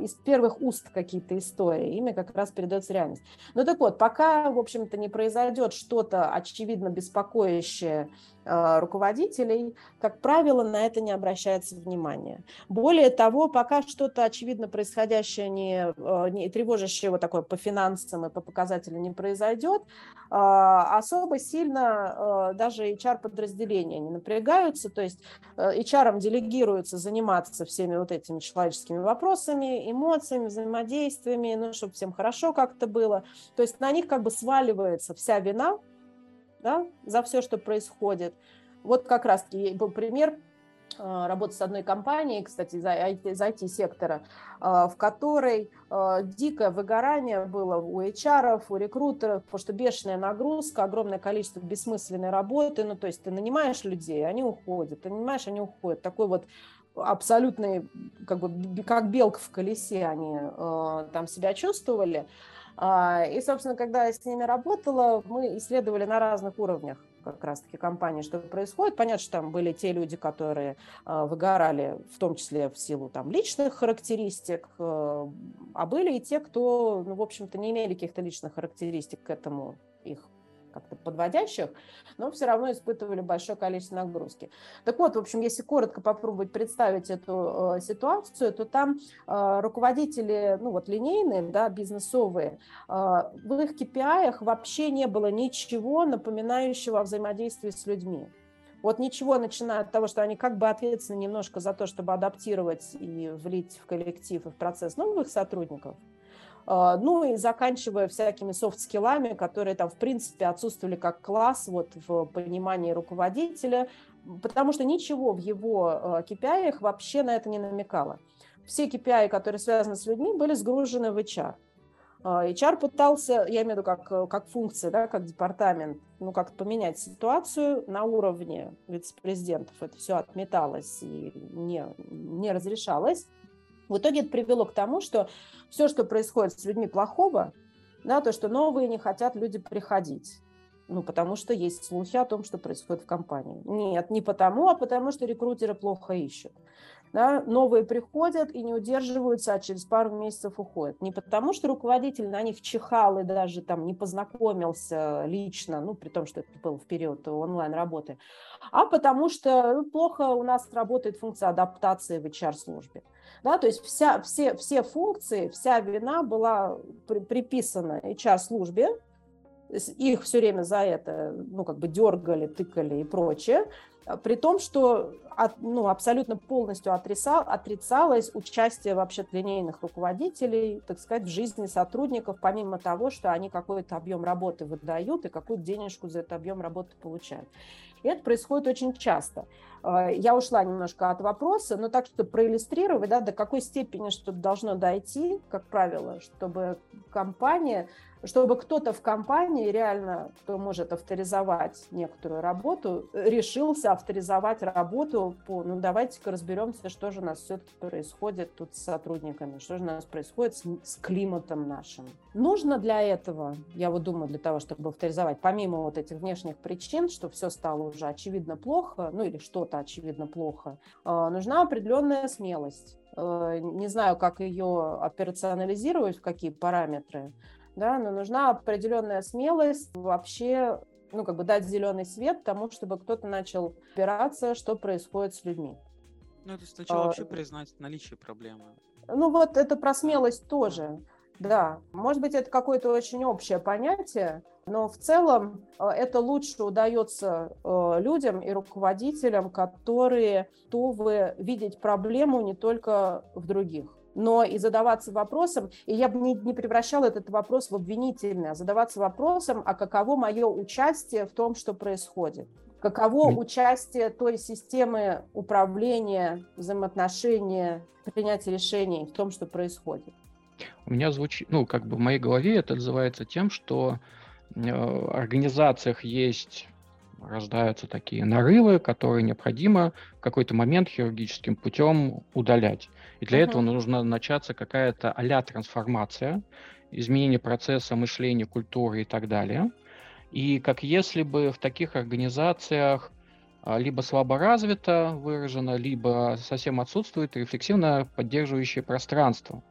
из первых уст какие-то истории, ими как раз передается реальность. Ну так вот, пока, в общем-то, не произойдет что-то очевидно беспокоящее руководителей, как правило, на это не обращается внимания. Более того, пока что-то очевидно происходящее, не, а, не тревожащее вот такое по финансам и по показателям не произойдет, особо сильно даже HR-подразделения не напрягаются, то есть HR делегируется заниматься всеми вот этими человеческими вопросами, эмоциями, взаимодействиями, ну, чтобы всем хорошо как-то было. То есть на них как бы сваливается вся вина, да, за все, что происходит. Вот как раз был пример а, работы с одной компанией, кстати, из IT-сектора, а, в которой а, дикое выгорание было у HR, у рекрутеров, потому что бешеная нагрузка, огромное количество бессмысленной работы, ну, то есть ты нанимаешь людей, они уходят, ты нанимаешь, они уходят. Такой вот абсолютный, как бы, как белка в колесе они там себя чувствовали. А, и, собственно, когда я с ними работала, мы исследовали на разных уровнях как раз-таки компании, что происходит. Понятно, что там были те люди, которые а, выгорали, в том числе в силу там, личных характеристик, э, а были и те, кто, ну, в общем-то, не имели каких-то личных характеристик к этому их как-то подводящих, но все равно испытывали большое количество нагрузки. Так вот, в общем, если коротко попробовать представить эту э, ситуацию, то там э, руководители, ну вот линейные, да, бизнесовые, э, в их KPI вообще не было ничего напоминающего о взаимодействии с людьми. Вот ничего, начиная от того, что они как бы ответственны немножко за то, чтобы адаптировать и влить в коллектив и в процесс новых сотрудников – ну и заканчивая всякими софт-скиллами, которые там, в принципе, отсутствовали как класс вот в понимании руководителя, потому что ничего в его KPI а, вообще на это не намекало. Все KPI, которые связаны с людьми, были сгружены в HR. А, HR пытался, я имею в виду как, как функция, да, как департамент, ну, как поменять ситуацию на уровне вице-президентов. Это все отметалось и не, не разрешалось. В итоге это привело к тому, что все, что происходит с людьми плохого, да, то, что новые не хотят люди приходить. Ну, потому что есть слухи о том, что происходит в компании. Нет, не потому, а потому что рекрутеры плохо ищут. Да, новые приходят и не удерживаются, а через пару месяцев уходят. Не потому, что руководитель на них чихал и даже там не познакомился лично, ну, при том, что это было в период онлайн-работы, а потому что ну, плохо у нас работает функция адаптации в HR-службе. Да, то есть вся, все, все функции, вся вина была при, приписана HR-службе, их все время за это ну, как бы дергали, тыкали и прочее, при том, что от, ну, абсолютно полностью отрицал, отрицалось участие вообще линейных руководителей, так сказать, в жизни сотрудников, помимо того, что они какой-то объем работы выдают и какую-то денежку за этот объем работы получают. И это происходит очень часто. А, я ушла немножко от вопроса, но так, чтобы проиллюстрировать, да, до какой степени что-то должно дойти, как правило, чтобы компания чтобы кто-то в компании реально, кто может авторизовать некоторую работу, решился авторизовать работу по, ну давайте-ка разберемся, что же у нас все-таки происходит тут с сотрудниками, что же у нас происходит с, с климатом нашим. Нужно для этого, я вот думаю, для того, чтобы авторизовать, помимо вот этих внешних причин, что все стало уже очевидно плохо, ну или что-то очевидно плохо, э, нужна определенная смелость э, не знаю, как ее операционализировать, в какие параметры, да, но нужна определенная смелость вообще ну, как бы дать зеленый свет тому, чтобы кто-то начал опираться, что происходит с людьми. Ну, это сначала а, вообще признать наличие проблемы. Ну, вот это про смелость тоже, да. Может быть, это какое-то очень общее понятие, но в целом э, это лучше удается э, людям и руководителям, которые готовы видеть проблему не только в других но и задаваться вопросом, и я бы не, не превращала этот вопрос в обвинительный, а задаваться вопросом, а каково мое участие в том, что происходит каково участие той системы управления, взаимоотношения, принятия решений в том, что происходит. У меня звучит, ну, как бы в моей голове это называется тем, что э, в организациях есть рождаются такие нарывы, которые необходимо в какой-то момент хирургическим путем удалять. И для uh-huh. этого нужно начаться какая-то а трансформация, изменение процесса мышления, культуры и так далее. И как если бы в таких организациях а, либо слабо развито выражено, либо совсем отсутствует рефлексивно поддерживающее пространство.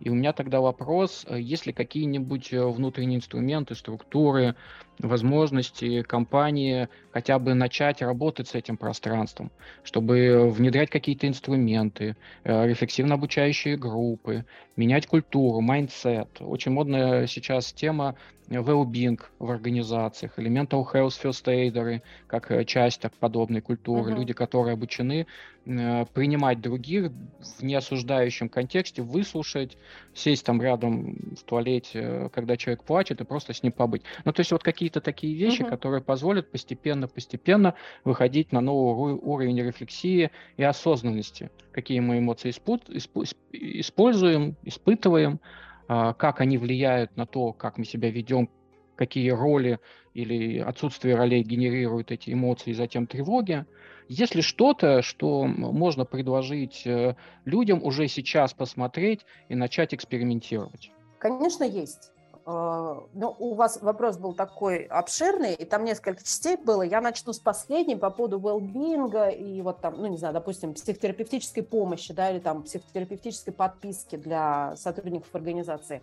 И у меня тогда вопрос, э, есть ли какие-нибудь э, внутренние инструменты, структуры, возможности компании хотя бы начать работать с этим пространством, чтобы внедрять какие-то инструменты, э, рефлексивно обучающие группы, менять культуру, mindset. Очень модная сейчас тема well-being в организациях, или mental health first aiders, как э, часть подобной культуры, uh-huh. люди, которые обучены э, принимать других в неосуждающем контексте, выслушать, сесть там рядом в туалете, э, когда человек плачет, и просто с ним побыть. Ну, то есть вот какие-то такие вещи, uh-huh. которые позволят постепенно-постепенно выходить на новый уровень рефлексии и осознанности, какие мы эмоции испу- испу- используем, испытываем, а, как они влияют на то, как мы себя ведем, какие роли или отсутствие ролей генерируют эти эмоции и затем тревоги. Есть ли что-то, что можно предложить э, людям уже сейчас посмотреть и начать экспериментировать? Конечно, есть. А, ну, у вас вопрос был такой обширный, и там несколько частей было. Я начну с последней по поводу well и вот там, ну, не знаю, допустим, психотерапевтической помощи, да, или там психотерапевтической подписки для сотрудников организации.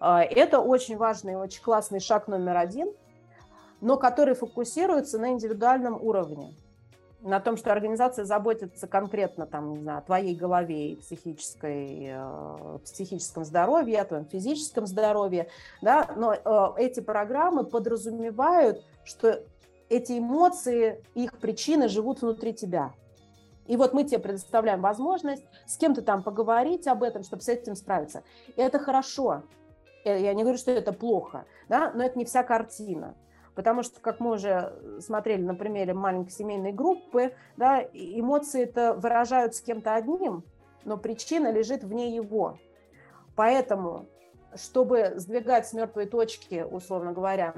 А, это очень важный, очень классный шаг номер один, но который фокусируется на индивидуальном уровне на том, что организация заботится конкретно там, не знаю, о твоей голове и психической, э, психическом здоровье, о твоем физическом здоровье, да, но э, эти программы подразумевают, что эти эмоции, их причины живут внутри тебя. И вот мы тебе предоставляем возможность с кем-то там поговорить об этом, чтобы с этим справиться. И это хорошо. Э, я не говорю, что это плохо, да, но это не вся картина. Потому что, как мы уже смотрели на примере маленькой семейной группы, да, эмоции это выражают с кем-то одним, но причина лежит вне его. Поэтому, чтобы сдвигать с мертвой точки, условно говоря,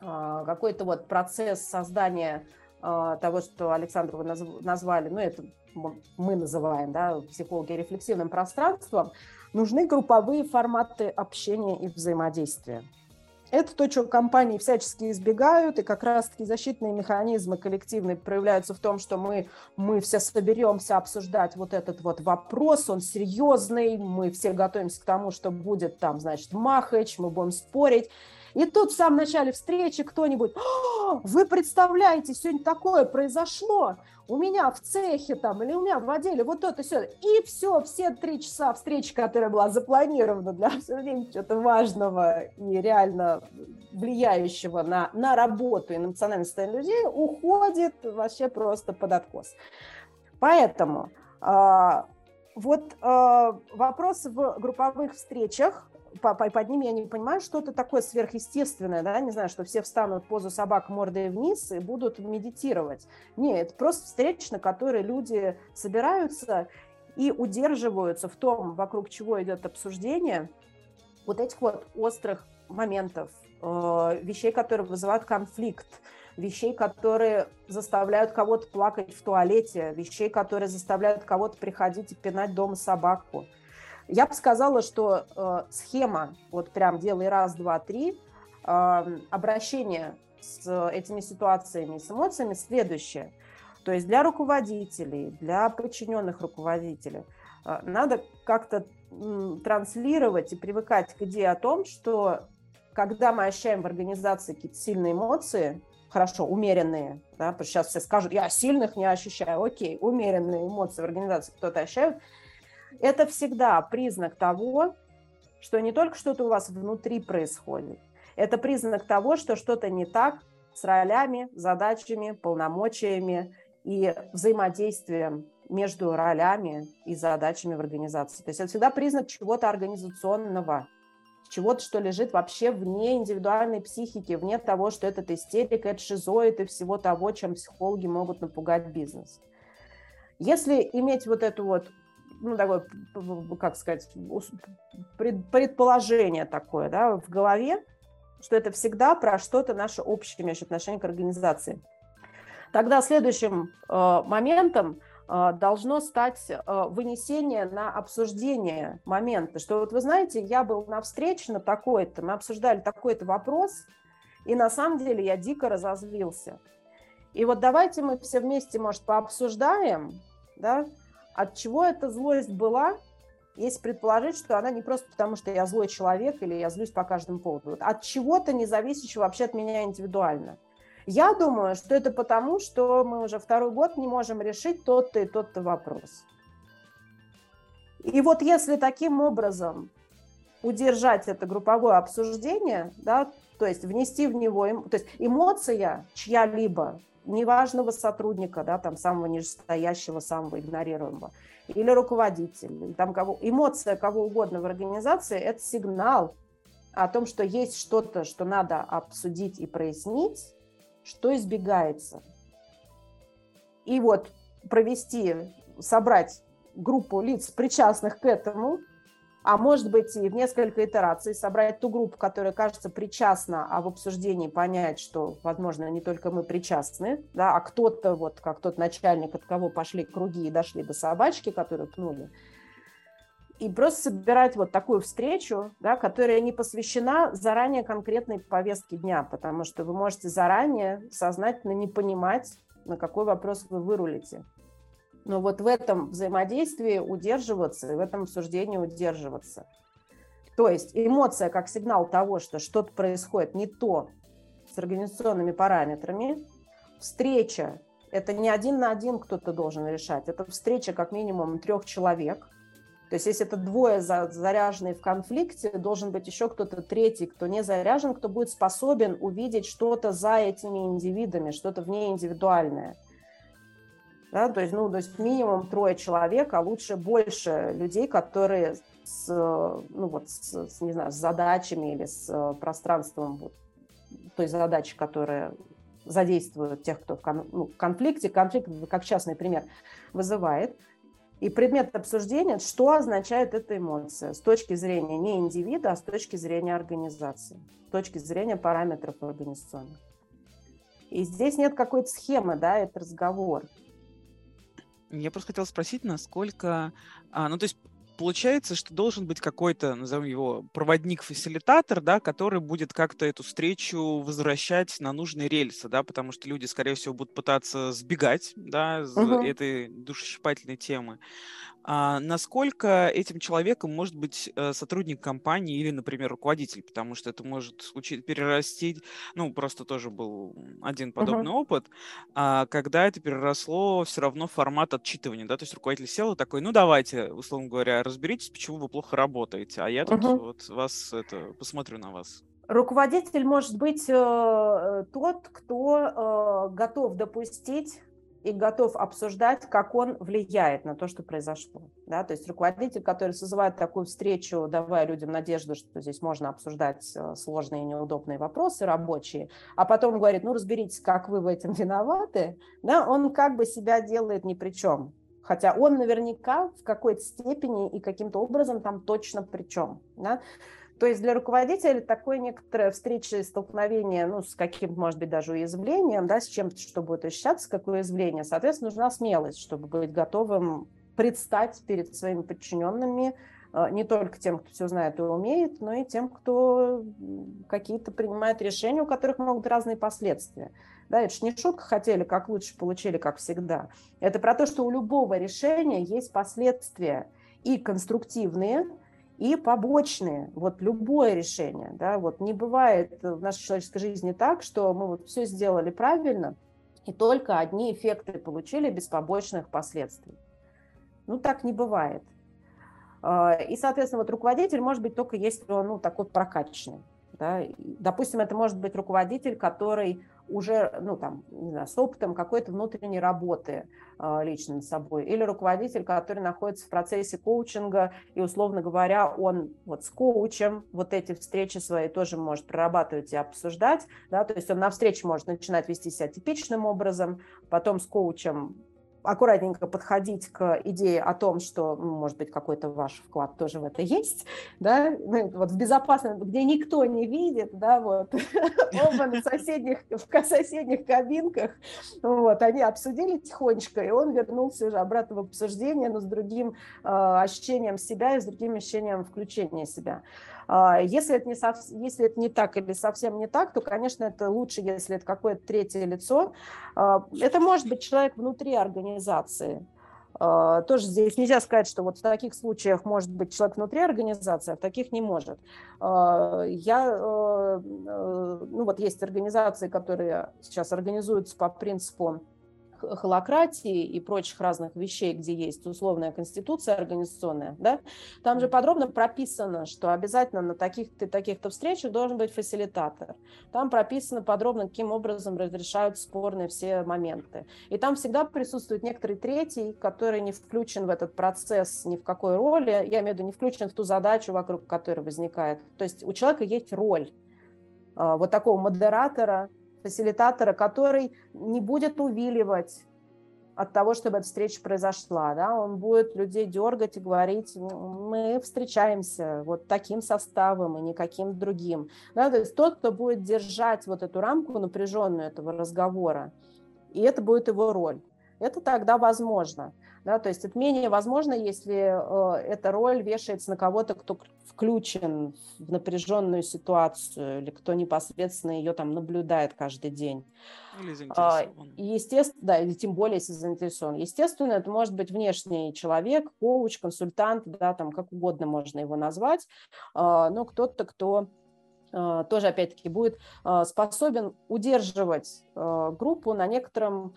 а, какой-то вот процесс создания а, того, что Александр вы назвали, ну это мы называем, да, психологи рефлексивным пространством, нужны групповые форматы общения и взаимодействия. Это то, что компании всячески избегают, и как раз-таки защитные механизмы коллективные проявляются в том, что мы, мы все соберемся обсуждать вот этот вот вопрос, он серьезный, мы все готовимся к тому, что будет там, значит, махач, мы будем спорить. И тут в самом начале встречи кто-нибудь, вы представляете, сегодня такое произошло, у меня в цехе там, или у меня в отделе, вот то-то, все. И все, все три часа встречи, которая была запланирована для обсуждения чего-то важного и реально влияющего на, на работу и на эмоциональное состояние людей, уходит вообще просто под откос. Поэтому э, вот э, вопрос в групповых встречах под ними я не понимаю, что-то такое сверхъестественное, да, не знаю, что все встанут в позу собак мордой вниз и будут медитировать. Нет, это просто встреча, на которой люди собираются и удерживаются в том, вокруг чего идет обсуждение, вот этих вот острых моментов, э, вещей, которые вызывают конфликт, вещей, которые заставляют кого-то плакать в туалете, вещей, которые заставляют кого-то приходить и пинать дома собаку. Я бы сказала, что э, схема, вот прям делай раз, два, три, э, обращение с этими ситуациями, с эмоциями следующее. То есть для руководителей, для подчиненных руководителей э, надо как-то транслировать и привыкать к идее о том, что когда мы ощущаем в организации какие-то сильные эмоции, хорошо, умеренные, да, потому что сейчас все скажут, я сильных не ощущаю, окей, умеренные эмоции в организации кто-то ощущает, это всегда признак того, что не только что-то у вас внутри происходит, это признак того, что что-то не так с ролями, задачами, полномочиями и взаимодействием между ролями и задачами в организации. То есть это всегда признак чего-то организационного – чего-то, что лежит вообще вне индивидуальной психики, вне того, что этот истерик, это шизоид и всего того, чем психологи могут напугать бизнес. Если иметь вот эту вот, ну, такое, как сказать, предположение такое, да, в голове, что это всегда про что-то наше общее имеющее отношение к организации. Тогда следующим э, моментом – а, должно стать а, вынесение на обсуждение момента, что вот вы знаете, я был на встрече на такой-то, мы обсуждали такой-то вопрос, и на самом деле я дико разозлился. И вот давайте мы все вместе, может, пообсуждаем, да, от чего эта злость была, если предположить, что она не просто потому, что я злой человек или я злюсь по каждому поводу, вот от чего-то не зависящего вообще от меня индивидуально – я думаю, что это потому, что мы уже второй год не можем решить тот-то и тот-то вопрос. И вот если таким образом удержать это групповое обсуждение, да, то есть внести в него, то есть эмоция чья-либо, неважного сотрудника, да, там самого нижестоящего, самого игнорируемого, или руководителя, там кого, эмоция кого угодно в организации – это сигнал о том, что есть что-то, что надо обсудить и прояснить, что избегается. И вот провести, собрать группу лиц, причастных к этому, а может быть и в несколько итераций собрать ту группу, которая кажется причастна, а в обсуждении понять, что, возможно, не только мы причастны, да, а кто-то, вот как тот начальник, от кого пошли круги и дошли до собачки, которую пнули, и просто собирать вот такую встречу, да, которая не посвящена заранее конкретной повестке дня, потому что вы можете заранее сознательно не понимать, на какой вопрос вы вырулите. Но вот в этом взаимодействии удерживаться, в этом обсуждении удерживаться. То есть эмоция как сигнал того, что что-то происходит не то с организационными параметрами. Встреча – это не один на один кто-то должен решать. Это встреча как минимум трех человек – то есть если это двое заряженные в конфликте, должен быть еще кто-то третий, кто не заряжен, кто будет способен увидеть что-то за этими индивидами, что-то вне индивидуальное. Да, то есть, ну, то есть минимум трое человек, а лучше больше людей, которые с, ну, вот, с, с, не знаю, с задачами или с пространством вот, той задачи, которая задействует тех, кто в, кон, ну, конфликте. Конфликт, как частный пример, вызывает – и предмет обсуждения, что означает эта эмоция с точки зрения не индивида, а с точки зрения организации, с точки зрения параметров организационных. И здесь нет какой-то схемы, да, это разговор. Я просто хотел спросить, насколько... А, ну, то есть получается, что должен быть какой-то, назовем его, проводник-фасилитатор, да, который будет как-то эту встречу возвращать на нужные рельсы, да, потому что люди, скорее всего, будут пытаться сбегать, да, с uh-huh. этой душесчипательной темы. А насколько этим человеком может быть э, сотрудник компании или, например, руководитель, потому что это может случиться, перерасти, ну, просто тоже был один подобный uh-huh. опыт, а, когда это переросло все равно в формат отчитывания, да, то есть руководитель сел и такой, ну, давайте, условно говоря, разберитесь, почему вы плохо работаете, а я тут uh-huh. вот вас, это, посмотрю на вас. Руководитель может быть э, э тот, кто э, готов допустить и готов обсуждать, как он влияет на то, что произошло. Да? То есть руководитель, который созывает такую встречу, давая людям надежду, что здесь можно обсуждать э, сложные и неудобные вопросы рабочие, а потом говорит, ну разберитесь, как вы в этом виноваты, да? он как бы себя делает ни при чем. Хотя он наверняка в какой-то степени и каким-то образом там точно при чем. Да? То есть для руководителя такое некоторое встреча и столкновение, ну, с каким-то, может быть, даже уязвлением, да, с чем-то, что будет ощущаться как уязвление, соответственно, нужна смелость, чтобы быть готовым предстать перед своими подчиненными, э, не только тем, кто все знает и умеет, но и тем, кто какие-то принимает решения, у которых могут разные последствия. Да, это же не шутка хотели, как лучше получили, как всегда. Это про то, что у любого решения есть последствия и конструктивные, и побочные. Вот любое решение. Да, вот не бывает в нашей человеческой жизни так, что мы вот все сделали правильно, и только одни эффекты получили без побочных последствий. Ну, так не бывает. А, и, соответственно, вот руководитель может быть только если он ну, такой прокачанный. Да? Допустим, это может быть руководитель, который уже ну, там, не знаю, с опытом какой-то внутренней работы э, лично над собой, или руководитель, который находится в процессе коучинга, и, условно говоря, он вот с коучем вот эти встречи свои тоже может прорабатывать и обсуждать, да, то есть он на встрече может начинать вести себя типичным образом, потом с коучем аккуратненько подходить к идее о том, что, ну, может быть, какой-то ваш вклад тоже в это есть, да, ну, вот в безопасном, где никто не видит, да, вот, оба на соседних, в соседних кабинках, вот, они обсудили тихонечко, и он вернулся уже обратно в обсуждение, но с другим э, ощущением себя и с другим ощущением включения себя. А, если это, не сов... если это не так или совсем не так, то, конечно, это лучше, если это какое-то третье лицо. А, это может быть человек внутри организации. А, тоже здесь нельзя сказать, что вот в таких случаях может быть человек внутри организации, а в таких не может. Я, ну вот есть организации, которые сейчас организуются по принципу холократии и прочих разных вещей, где есть условная конституция организационная, да, там же подробно прописано, что обязательно на таких-то таких-то встречах должен быть фасилитатор. Там прописано подробно, каким образом разрешают спорные все моменты. И там всегда присутствует некоторый третий, который не включен в этот процесс ни в какой роли, я имею в виду не включен в ту задачу, вокруг которой возникает. То есть у человека есть роль а, вот такого модератора, фасилитатора, который не будет увиливать от того, чтобы эта встреча произошла. Да? Он будет людей дергать и говорить, мы встречаемся вот таким составом и никаким другим. Да? То есть тот, кто будет держать вот эту рамку напряженную этого разговора, и это будет его роль. Это тогда возможно. Да, то есть это менее возможно, если э, эта роль вешается на кого-то, кто включен в напряженную ситуацию или кто непосредственно ее там наблюдает каждый день. Или а, заинтересован. естественно, да, или тем более, если заинтересован. Естественно, это может быть внешний человек, коуч, консультант, да, там как угодно можно его назвать, а, но кто-то, кто а, тоже, опять-таки, будет а, способен удерживать группу на некотором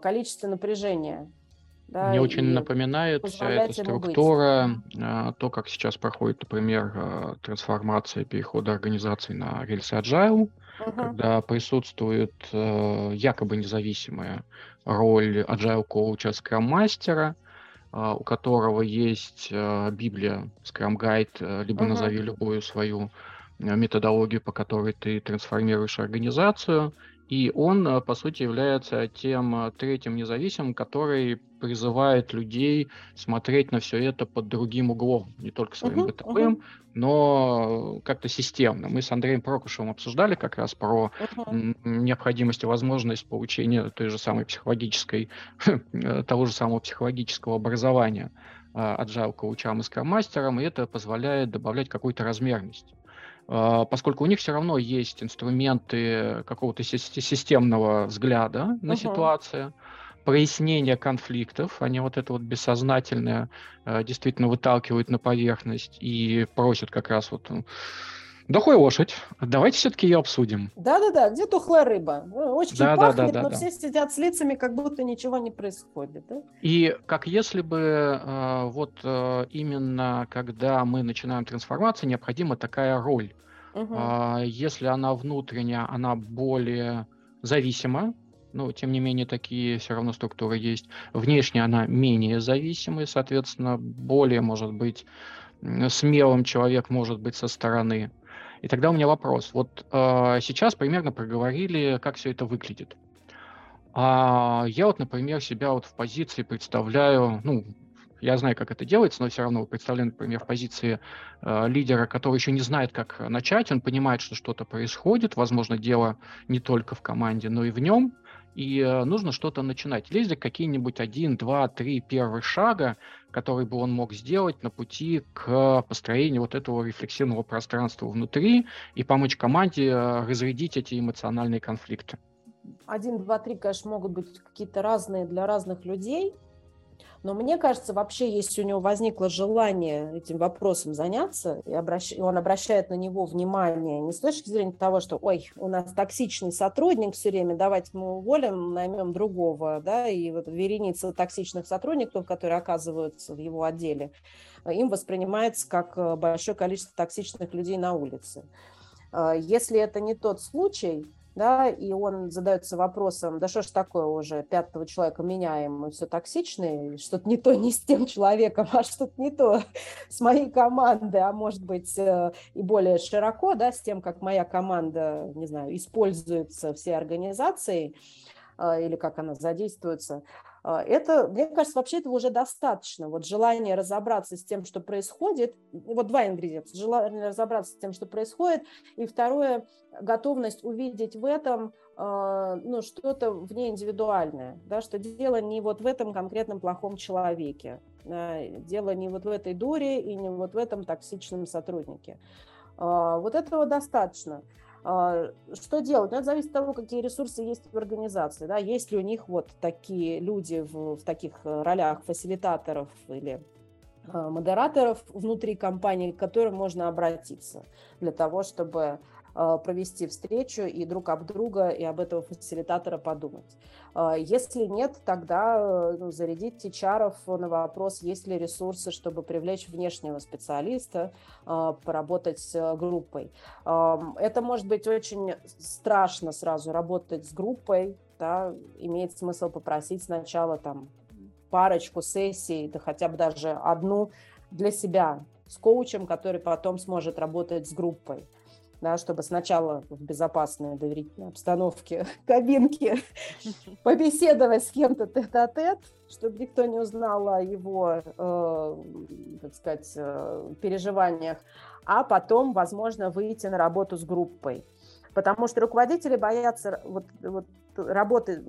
количестве напряжения. Да, Мне очень напоминает вся эта структура, быть. то, как сейчас проходит, например, трансформация перехода организации на рельсы Agile, угу. когда присутствует якобы независимая роль Agile коуча, Scrum мастера, у которого есть Библия, Scrum Guide, либо угу. назови любую свою Э, методологию, по которой ты трансформируешь организацию, и он, э, по сути, является тем э, третьим независимым, который призывает людей смотреть на все это под другим углом, не только своим uh-huh, бытовым, uh-huh. но как-то системно. Мы с Андреем Прокушевым обсуждали как раз про uh-huh. необходимость и возможность получения той же самой психологической, того же самого психологического образования agile коучам и скромастерам, и это позволяет добавлять какую-то размерность. А, поскольку у них все равно есть инструменты какого-то системного взгляда на uh-huh. ситуацию, прояснения конфликтов, они вот это вот бессознательное а, действительно выталкивают на поверхность и просят как раз вот Дохлая лошадь. Давайте все-таки ее обсудим. Да-да-да, где тухлая рыба? Ну, очень да, пахнет, да, да, да, но да. все сидят с лицами, как будто ничего не происходит. Да? И как если бы э, вот э, именно когда мы начинаем трансформацию, необходима такая роль. Угу. Э, если она внутренняя, она более зависима, но тем не менее такие все равно структуры есть. Внешне она менее зависимая, соответственно, более, может быть, смелым человек может быть со стороны. И тогда у меня вопрос. Вот э, сейчас примерно проговорили, как все это выглядит. А я вот, например, себя вот в позиции представляю, ну, Я знаю, как это делается, но все равно представляю, например, в позиции э, лидера, который еще не знает, как начать, он понимает, что что-то происходит, возможно, дело не только в команде, но и в нем, и э, нужно что-то начинать. Есть ли какие-нибудь один, два, три первых шага, которые бы он мог сделать на пути к построению вот этого рефлексивного пространства внутри и помочь команде э, разрядить эти эмоциональные конфликты? Один, два, три, конечно, могут быть какие-то разные для разных людей, но мне кажется, вообще, если у него возникло желание этим вопросом заняться, и, обращ... и он обращает на него внимание не с точки зрения того, что, ой, у нас токсичный сотрудник все время, давайте мы уволим, наймем другого, да, и вот вереница токсичных сотрудников, которые оказываются в его отделе, им воспринимается как э, большое количество токсичных людей на улице. Э, если это не тот случай, да, и он задается вопросом, да что ж такое уже, пятого человека меняем, мы все токсичные, что-то не то не с тем человеком, а что-то не то с моей командой, а может быть э, и более широко, да, с тем, как моя команда, не знаю, используется всей организацией, э, или как она задействуется, это, мне кажется, вообще этого уже достаточно. Вот желание разобраться с тем, что происходит, вот два ингредиента. Желание разобраться с тем, что происходит, и второе, готовность увидеть в этом а, ну, что-то вне индивидуальное, да, что дело не вот в этом конкретном плохом человеке, дело не вот в этой дуре и не вот в этом токсичном сотруднике. А, вот этого достаточно. А, что делать? Ну, это зависит от того, какие ресурсы есть в организации. Да? Есть ли у них вот такие люди в, в таких э, ролях фасилитаторов или а, модераторов внутри компании, к которым можно обратиться для того, чтобы провести встречу и друг об друга, и об этого фасилитатора подумать. А, если нет, тогда ну, зарядить HR на вопрос, есть ли ресурсы, чтобы привлечь внешнего специалиста, а, поработать с группой. Это может быть очень страшно сразу работать с группой, да, имеет смысл попросить сначала там парочку сессий, да хотя бы даже одну для себя с коучем, который потом сможет работать с группой да, чтобы сначала в безопасной доверительной обстановке кабинки побеседовать с кем-то тет-а-тет, чтобы никто не узнал о его, э, так сказать, э, переживаниях, а потом, возможно, выйти на работу с группой. Потому что руководители боятся вот, вот работы,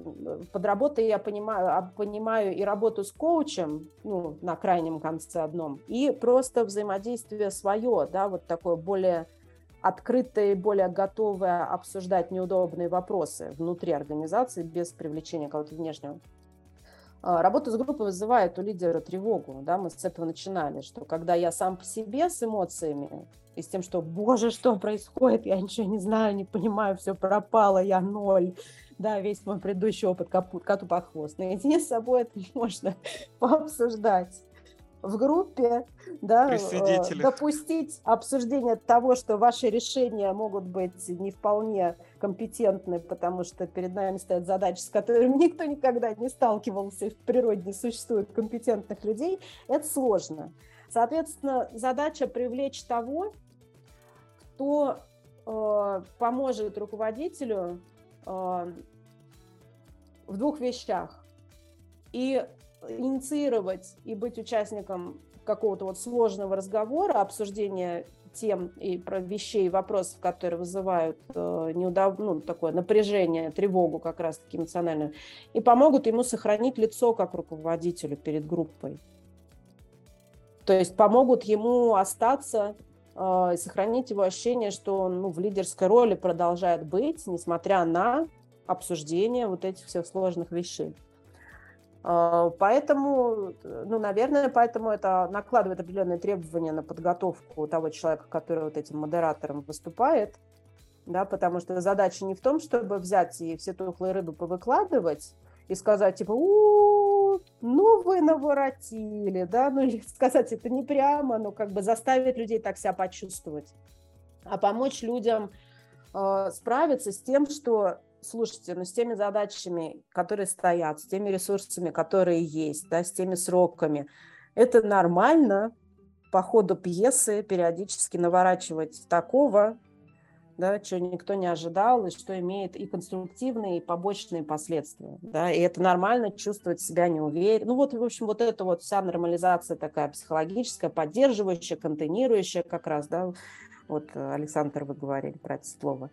под работой я понимаю, а, понимаю и работу с коучем, ну, на крайнем конце одном, и просто взаимодействие свое, да, вот такое более открытая и более готовая обсуждать неудобные вопросы внутри организации без привлечения кого-то внешнего. А, работа с группой вызывает у лидера тревогу. Да? Мы с этого начинали, что когда я сам по себе с эмоциями и с тем, что, боже, что происходит, я ничего не знаю, не понимаю, все пропало, я ноль, да, весь мой предыдущий опыт коту под хвост. Наедине с собой это можно пообсуждать в группе, да, э, допустить обсуждение того, что ваши решения могут быть не вполне компетентны, потому что перед нами стоят задачи, с которыми никто никогда не сталкивался, в природе не существует компетентных людей, это сложно. Соответственно, задача привлечь того, кто э, поможет руководителю э, в двух вещах. И инициировать и быть участником какого-то вот сложного разговора, обсуждения тем и про вещей, вопросов, которые вызывают э, неудов... ну, такое напряжение, тревогу как раз-таки эмоциональную, и помогут ему сохранить лицо как руководителю перед группой. То есть помогут ему остаться э, сохранить его ощущение, что он ну, в лидерской роли продолжает быть, несмотря на обсуждение вот этих всех сложных вещей. А, поэтому, ну, наверное, поэтому это накладывает определенные требования на подготовку того человека, который вот этим модератором выступает, да, потому что задача не в том, чтобы взять и все тухлые рыбы повыкладывать и сказать, типа, у ну вы наворотили, да, ну или сказать это не прямо, но как бы заставить людей так себя почувствовать, а помочь людям э, справиться с тем, что слушайте, ну с теми задачами, которые стоят, с теми ресурсами, которые есть, да, с теми сроками, это нормально по ходу пьесы периодически наворачивать такого, да, чего никто не ожидал, и что имеет и конструктивные, и побочные последствия. Да, и это нормально чувствовать себя неуверенно. Ну вот, в общем, вот эта вот вся нормализация такая психологическая, поддерживающая, контейнирующая как раз, да, вот, Александр, вы говорили про это слово.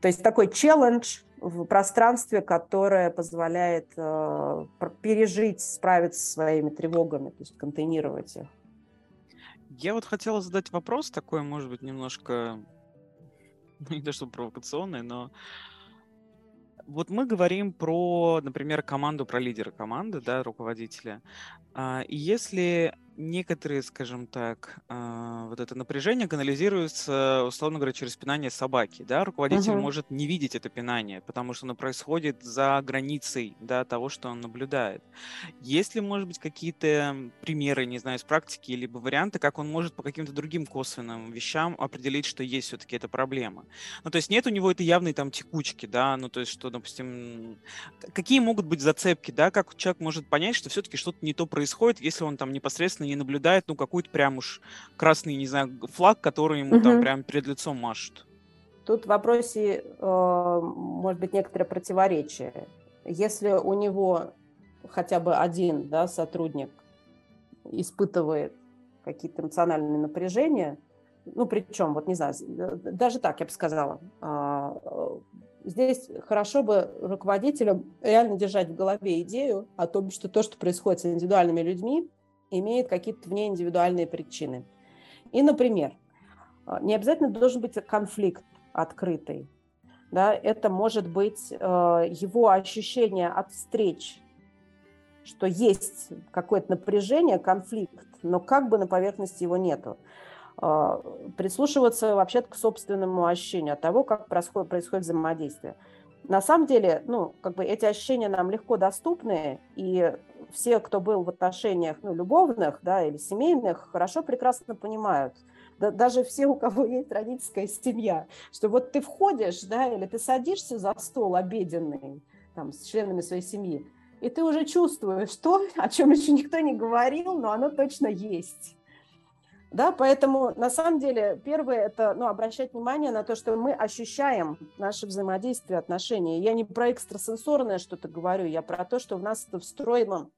То есть такой челлендж в пространстве, которое позволяет э, пережить, справиться со своими тревогами, то есть контейнировать их. Я вот хотела задать вопрос такой, может быть, немножко, ну, не то чтобы провокационный, но вот мы говорим про, например, команду, про лидера команды, да, руководителя. А, и если некоторые, скажем так, а, вот это напряжение канализируется, условно говоря, через пинание собаки, да, руководитель uh-huh. может не видеть это пинание, потому что оно происходит за границей, да, того, что он наблюдает. Есть ли, может быть, какие-то примеры, не знаю, из практики, либо варианты, как он может по каким-то другим косвенным вещам определить, что есть все-таки эта проблема? Ну, то есть нет у него этой явной там текучки, да, ну, то есть что, допустим, какие могут быть зацепки, да, как человек может понять, что все-таки что-то не то происходит, если он там непосредственно не наблюдает, ну, какой-то прям уж красный, не знаю, флаг, который ему угу. там прям перед лицом машут. Тут в вопросе, э, может быть, некоторое противоречие. Если у него хотя бы один да, сотрудник испытывает какие-то эмоциональные напряжения, ну, причем, вот не знаю, даже так я бы сказала, а, здесь хорошо бы руководителям реально держать в голове идею о том, что то, что происходит с индивидуальными людьми, имеет какие-то внеиндивидуальные причины. И, например, а, не обязательно должен быть конфликт открытый. Да, это может быть э, его ощущение от встреч, что есть какое-то напряжение, конфликт, но как бы на поверхности его нету. Э, прислушиваться вообще к собственному ощущению от того, как происходит, происходит взаимодействие. На самом деле, ну, как бы эти ощущения нам легко доступны, и все, кто был в отношениях ну, любовных да, или семейных, хорошо, прекрасно понимают, да, даже все, у кого есть родительская семья, что вот ты входишь, да, или ты садишься за стол обеденный там, с членами своей семьи, и ты уже чувствуешь то, о чем еще никто не говорил, но оно точно есть. Да, поэтому на самом деле первое это ну, обращать внимание на то, что мы ощущаем наше взаимодействие, отношения. Я не про экстрасенсорное что-то говорю, я про то, что в нас это встроено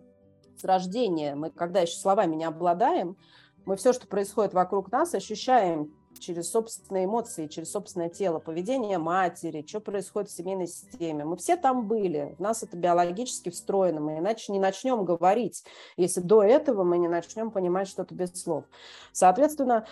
с рождения. Мы когда еще словами не обладаем, мы все, что происходит вокруг нас, ощущаем через собственные эмоции, через собственное тело, поведение матери, что происходит в семейной системе. Мы все там были, в нас это биологически встроено, мы иначе не начнем говорить, если до этого мы не начнем понимать что-то без слов. Соответственно,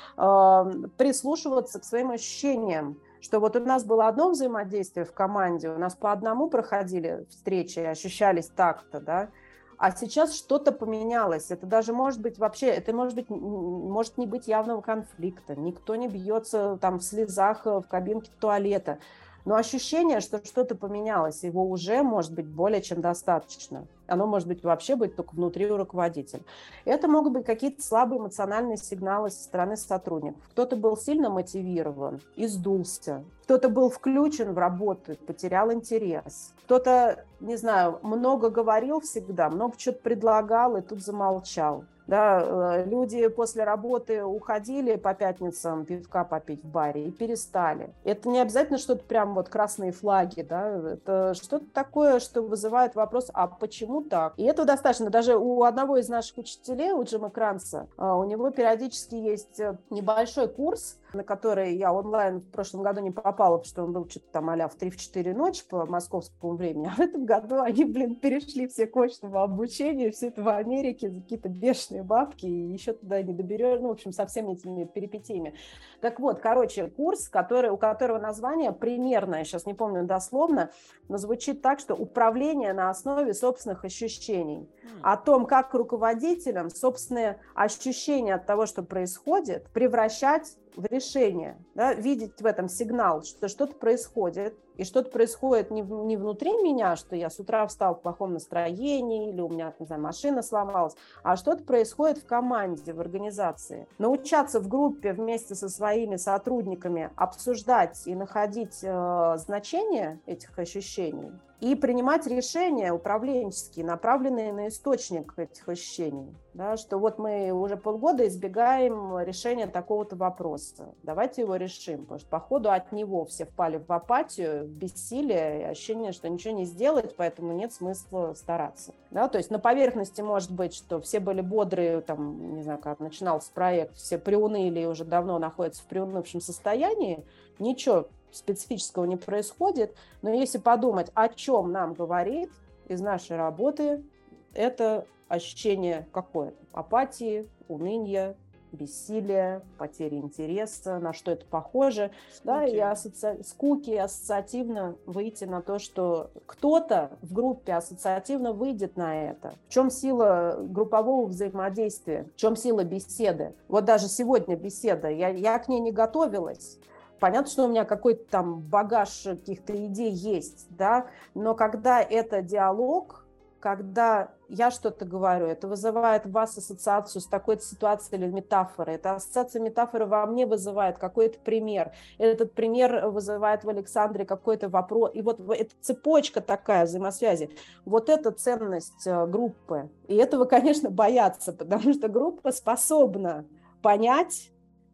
прислушиваться к своим ощущениям, что вот у нас было одно взаимодействие в команде, у нас по одному проходили встречи, ощущались так-то, да, а сейчас что-то поменялось. Это даже может быть вообще, это может быть, может не быть явного конфликта. Никто не бьется там в слезах э, в кабинке туалета. Но ощущение, что что-то поменялось, его уже может быть более чем достаточно. Оно может быть вообще быть только внутри у руководителя. Это могут быть какие-то слабые эмоциональные сигналы со стороны сотрудников. Кто-то был сильно мотивирован и сдулся. Кто-то был включен в работу, потерял интерес. Кто-то, не знаю, много говорил всегда, много что-то предлагал и тут замолчал. Да, э, люди после работы уходили по пятницам пивка попить в баре и перестали. Это не обязательно что-то прям вот красные флаги, да, это что-то такое, что вызывает вопрос, а почему так? И этого достаточно. Даже у одного из наших учителей, у Джима Кранца, э, у него периодически есть э, небольшой курс, на который я онлайн в прошлом году не попала, потому что он был что-то там а в 3-4 ночи по московскому времени, а в этом году они, блин, перешли все к очному обучению, все это в Америке какие-то бешеные бабки, и еще туда не доберешь, ну, в общем, со всеми этими перипетиями. Так вот, короче, курс, который, у которого название примерно, я сейчас не помню дословно, но звучит так, что управление на основе собственных ощущений. О том, как руководителям собственные ощущения от того, что происходит, превращать в решение, да, видеть в этом сигнал, что что-то происходит, и что-то происходит не, не внутри меня, что я с утра встал в плохом настроении, или у меня, не знаю, машина сломалась, а что-то происходит в команде, в организации. Научаться в группе вместе со своими сотрудниками обсуждать и находить э, значение этих ощущений, и принимать решения управленческие, направленные на источник этих ощущений. Да, что вот мы уже полгода избегаем решения такого-то вопроса. Давайте его решим, потому что по ходу от него все впали в апатию, бессилие, ощущение, что ничего не сделать, поэтому нет смысла стараться. Да, то есть на поверхности может быть, что все были бодрые, там, не знаю, как начинался проект, все приуныли и уже давно находятся в приунывшем состоянии, ничего специфического не происходит, но если подумать, о чем нам говорит из нашей работы, это ощущение какое? Апатии, уныния, бессилия, потери интереса, на что это похоже, скуки. да, и асоци... скуки ассоциативно выйти на то, что кто-то в группе ассоциативно выйдет на это. В чем сила группового взаимодействия, в чем сила беседы? Вот даже сегодня беседа, я, я к ней не готовилась, Понятно, что у меня какой-то там багаж каких-то идей есть, да, но когда это диалог, когда я что-то говорю, это вызывает в вас ассоциацию с такой-то ситуацией или метафорой. Эта ассоциация метафоры во мне вызывает какой-то пример. Этот пример вызывает в Александре какой-то вопрос. И вот эта цепочка такая взаимосвязи. Вот это ценность э, группы. И этого, конечно, боятся, потому что группа способна понять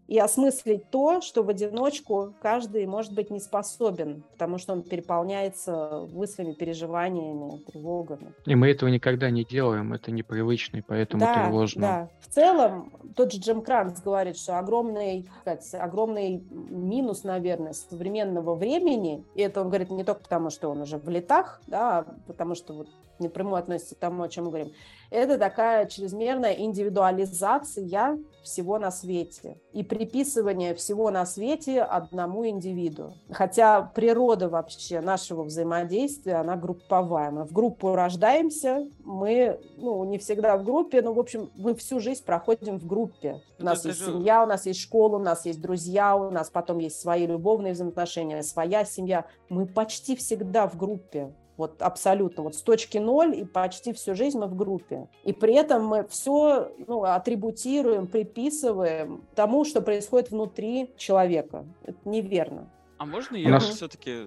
и осмыслить то, что в одиночку каждый, может быть, не способен, потому что он переполняется мыслями, переживаниями, тревогами. И мы этого никогда не делаем, это непривычно, и поэтому да, тревожно. Да, в целом, тот же Джим Кранц говорит, что огромный, сказать, огромный минус, наверное, современного времени, и это он говорит не только потому, что он уже в летах, да, а потому что вот напрямую относится к тому, о чем мы говорим, это такая чрезмерная индивидуализация всего на свете и приписывание всего на свете одному индивиду. Хотя природа вообще нашего взаимодействия, она групповая. Мы в группу рождаемся, мы, ну, не всегда в группе, но, в общем, мы всю жизнь проходим в группе. У нас есть семья, у нас есть школа, у нас есть друзья, у нас потом есть свои любовные взаимоотношения, своя семья. Мы почти всегда в группе. Вот абсолютно, вот с точки ноль и почти всю жизнь мы в группе. И при этом мы все ну, атрибутируем, приписываем тому, что происходит внутри человека. Это неверно. А можно я нас... все-таки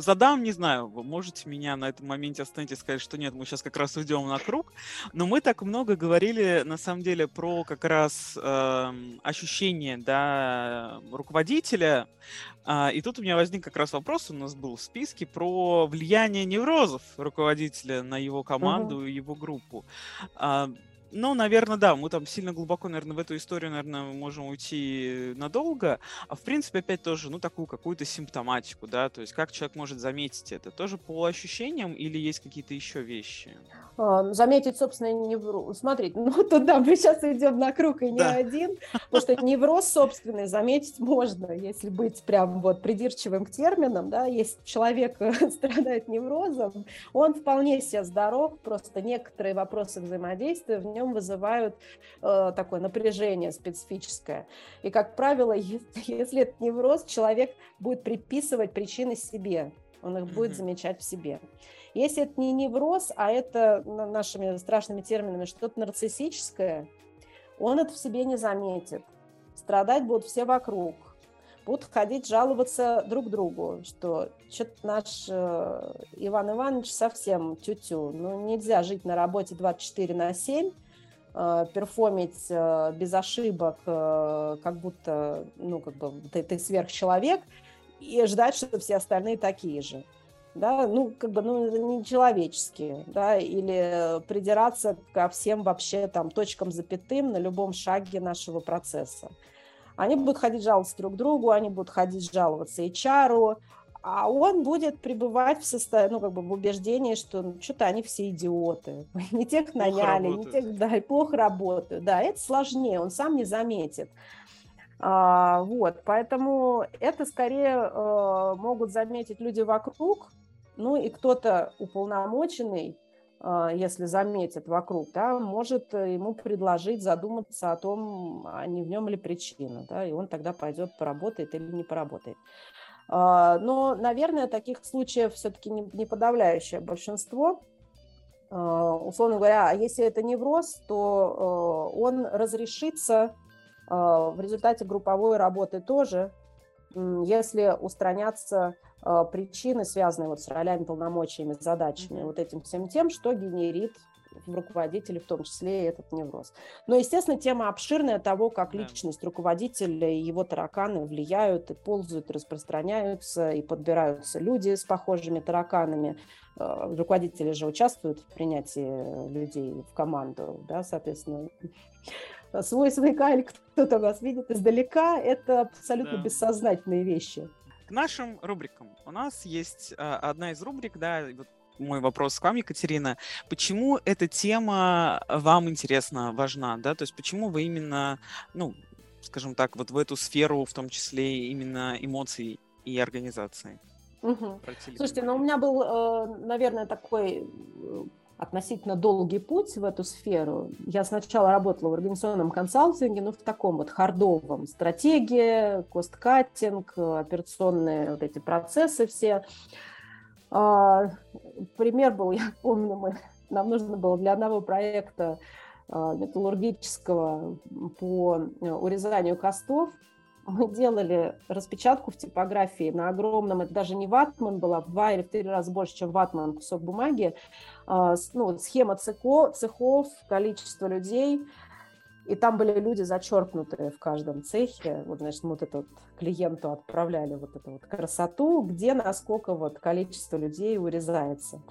задам, не знаю, вы можете меня на этом моменте остановить и сказать, что нет, мы сейчас как раз уйдем на круг, но мы так много говорили, на самом деле, про как раз э, ощущение, да, руководителя, э, и тут у меня возник как раз вопрос, у нас был в списке про влияние неврозов руководителя на его команду и его группу. Э, ну, наверное, да, мы там сильно глубоко, наверное, в эту историю, наверное, можем уйти надолго. А в принципе, опять тоже, ну, такую какую-то симптоматику, да, то есть как человек может заметить это? Тоже по ощущениям или есть какие-то еще вещи? А, заметить, собственно, невроз. Смотрите, ну, тут, да, мы сейчас идем на круг и не да. один, потому что невроз собственный заметить можно, если быть прям вот придирчивым к терминам, да, если человек страдает неврозом, он вполне себе здоров, просто некоторые вопросы взаимодействия в нем вызывают э, такое напряжение специфическое. И, как правило, если, если это невроз, человек будет приписывать причины себе, он их mm-hmm. будет замечать в себе. Если это не невроз, а это нашими страшными терминами что-то нарциссическое, он это в себе не заметит. Страдать будут все вокруг. Будут ходить жаловаться друг другу, что что-то наш э, Иван Иванович совсем тю-тю. Ну, нельзя жить на работе 24 на 7, э, перформить э, без ошибок, э, как будто, ну, как бы ты, ты сверхчеловек, и ждать, что все остальные такие же да, ну, как бы, ну, не человеческие, да, или придираться ко всем вообще там точкам запятым на любом шаге нашего процесса. Они будут ходить жаловаться друг другу, они будут ходить жаловаться HR, а он будет пребывать в состоянии, ну, как бы в убеждении, что ну, что-то они все идиоты, не тех наняли, не тех, да, и плохо работают, да, это сложнее, он сам не заметит. А, вот, поэтому это скорее э, могут заметить люди вокруг, ну и кто-то уполномоченный, а, если заметит вокруг, да, может ему предложить задуматься о том, а не в нем ли причина, да, и он тогда пойдет, поработает или не поработает. А, но, наверное, таких случаев все-таки не подавляющее большинство. А, условно говоря, а если это невроз, то он разрешится в результате групповой работы тоже, если устранятся причины, связанные вот с ролями, полномочиями, задачами, mm-hmm. вот этим всем тем, что генерит в руководителе, в том числе и этот невроз. Но, естественно, тема обширная того, как личность руководителя и его тараканы влияют и ползают, и распространяются, и подбираются люди с похожими тараканами. Э, руководители же участвуют в принятии людей в команду, да, соответственно свой свояка или кто-то вас видит издалека, это абсолютно да. бессознательные вещи. К нашим рубрикам. У нас есть а, одна из рубрик, да, вот мой вопрос к вам, Екатерина. Почему эта тема вам интересна, важна, да? То есть почему вы именно, ну, скажем так, вот в эту сферу, в том числе именно эмоций и организации? Угу. Слушайте, ну у меня был, э, наверное, такой э, относительно долгий путь в эту сферу. Я сначала работала в организационном консалтинге, ну, в таком вот хардовом. Стратегия, кост-каттинг, операционные вот эти процессы все. А, пример был, я помню, мы, нам нужно было для одного проекта а, металлургического по э, урезанию костов, мы делали распечатку в типографии на огромном, это даже не ватман была, в два или в три раза больше, чем ватман, кусок бумаги, а, ну, схема цехов, цехов, количество людей, и там были люди зачеркнутые в каждом цехе. Вот, значит, мы вот это вот клиенту отправляли вот эту вот красоту, где насколько вот количество людей урезается.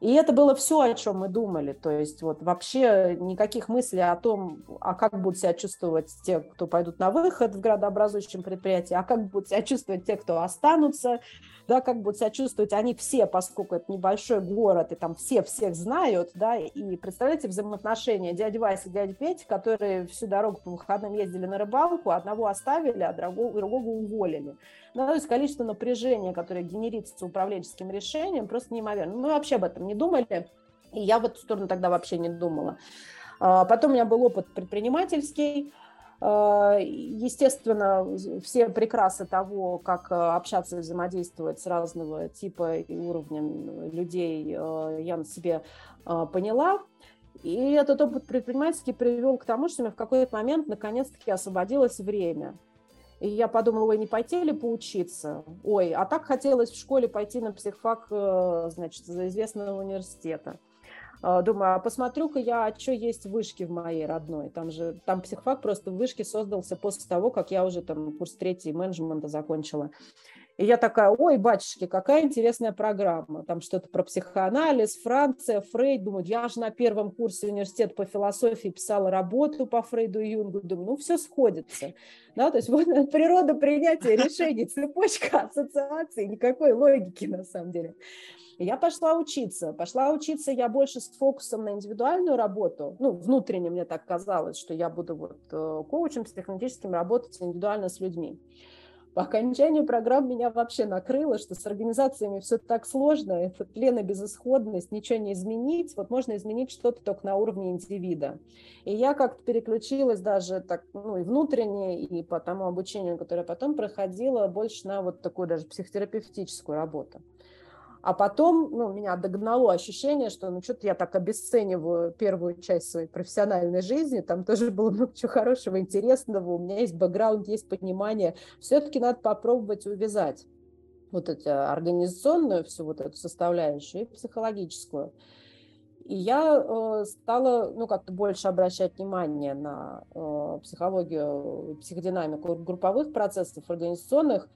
И это было все, о чем мы думали. То есть вот вообще никаких мыслей о том, а как будут себя чувствовать те, кто пойдут на выход в градообразующем предприятии, а как будут себя чувствовать те, кто останутся, да, как будут себя чувствовать они все, поскольку это небольшой город, и там все всех знают, да, и представляете взаимоотношения дяди Вася и дяди Петя, которые всю дорогу по выходным ездили на рыбалку, одного оставили, а другого, другого уволили. Ну, то есть количество напряжения, которое генерится управленческим решением, просто неимоверно. Мы вообще об этом не думали, и я в эту сторону тогда вообще не думала. А, потом у меня был опыт предпринимательский, Э, естественно, все прекрасы того, как э, общаться и взаимодействовать с разного типа и уровня людей, э, я на себе поняла. И этот опыт предпринимательский привел к тому, что мне в какой-то момент наконец-таки освободилось время. И я подумала, ой, не пойти ли поучиться? Ой, а так хотелось в школе пойти на психфак, значит, за известного университета. А, думаю, а посмотрю-ка я, а что есть в вышке в моей родной. Там же, там психфак просто в вышке создался после того, как я уже там курс третий менеджмента закончила. И я такая, ой, батюшки, какая интересная программа. Там что-то про психоанализ, Франция, Фрейд. Думаю, я же на первом курсе университета по философии писала работу по Фрейду и Юнгу. Думаю, ну все сходится. Да, то есть вот природа принятия решений, цепочка ассоциаций, никакой логики на самом деле. И я пошла учиться. Пошла учиться я больше с фокусом на индивидуальную работу. Ну, внутренне мне так казалось, что я буду вот э, коучем психологическим работать индивидуально с людьми. По окончанию программ меня вообще накрыло, что с организациями все так сложно, это тлен и безысходность, ничего не изменить. Вот можно изменить что-то только на уровне индивида. И я как-то переключилась даже так, ну, и внутренне, и по тому обучению, которое потом проходила, больше на вот такую даже психотерапевтическую работу. А потом ну, меня догнало ощущение, что ну что-то я так обесцениваю первую часть своей профессиональной жизни, там тоже было много чего хорошего, интересного, у меня есть бэкграунд, есть понимание. Все-таки надо попробовать увязать вот эту организационную всю вот эту составляющую и психологическую. И я э, стала, ну, как-то больше обращать внимание на э, психологию, психодинамику групповых процессов, организационных,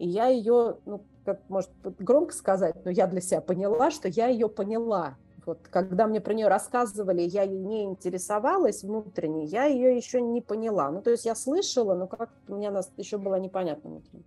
и я ее, ну, как может громко сказать, но я для себя поняла, что я ее поняла. Вот, когда мне про нее рассказывали, я ей не интересовалась внутренне, я ее еще не поняла. Ну, то есть я слышала, но как у меня нас еще было непонятно внутренне.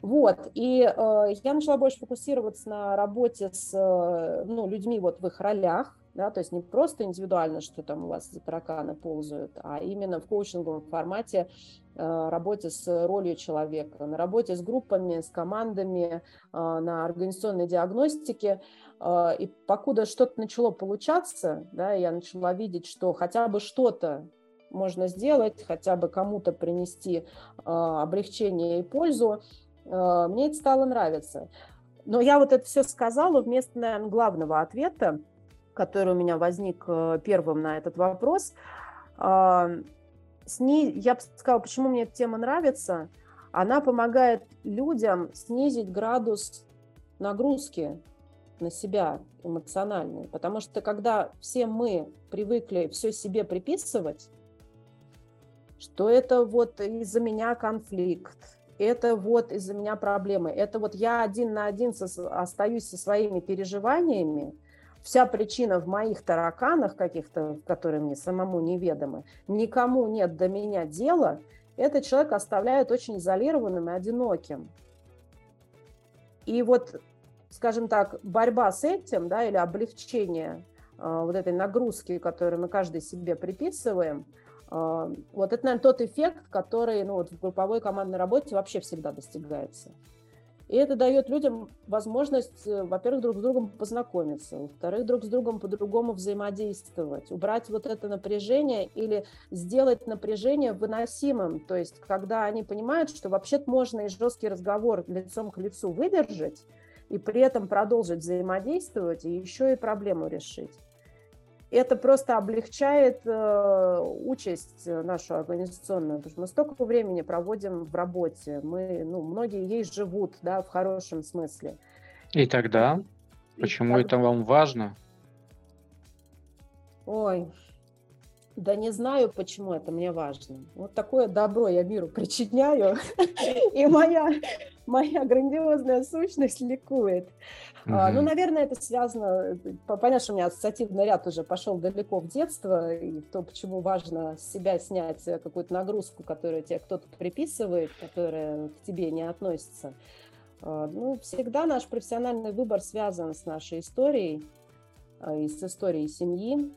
Вот, и э, я начала больше фокусироваться на работе с э, ну, людьми вот в их ролях, да, то есть не просто индивидуально, что там у вас тараканы ползают, а именно в коучинговом формате э, работе с ролью человека, на работе с группами, с командами, э, на организационной диагностике. Э, и покуда что-то начало получаться, да, я начала видеть, что хотя бы что-то можно сделать, хотя бы кому-то принести облегчение и пользу, э, мне это стало нравиться. Но я вот это все сказала вместо, наверное, главного ответа, который у меня возник э, первым на этот вопрос. А, сни... Я бы сказала, почему мне эта тема нравится. Она помогает людям снизить градус нагрузки на себя эмоциональной. Потому что когда все мы привыкли все себе приписывать, что это вот из-за меня конфликт, это вот из-за меня проблемы, это вот я один на один со, остаюсь со своими переживаниями, вся причина в моих тараканах каких-то, которые мне самому неведомы, никому нет до меня дела, этот человек оставляет очень изолированным и одиноким. И вот, скажем так, борьба с этим, да, или облегчение э, вот этой нагрузки, которую мы каждый себе приписываем – а, вот это, наверное, тот эффект, который ну, вот в групповой командной работе вообще всегда достигается. И это дает людям возможность, э, во-первых, друг с другом познакомиться, во-вторых, друг с другом по-другому взаимодействовать, убрать вот это напряжение или сделать напряжение выносимым. То есть, когда они понимают, что вообще-то можно и жесткий разговор лицом к лицу выдержать, и при этом продолжить взаимодействовать, и еще и проблему решить это просто облегчает э, участь нашу организационную, потому что мы столько времени проводим в работе, мы, ну, многие ей живут, да, в хорошем смысле. И тогда, и почему тогда... это вам важно? Ой, да не знаю, почему это мне важно. Вот такое добро я миру причиняю, и моя, моя грандиозная сущность ликует. А, ну, наверное, это связано... Понятно, что у меня ассоциативный ряд уже пошел далеко в детство, и то, почему важно с себя снять какую-то нагрузку, которую тебе кто-то приписывает, которая к тебе не относится. А, ну, всегда наш профессиональный выбор связан с нашей историей а, и с историей семьи.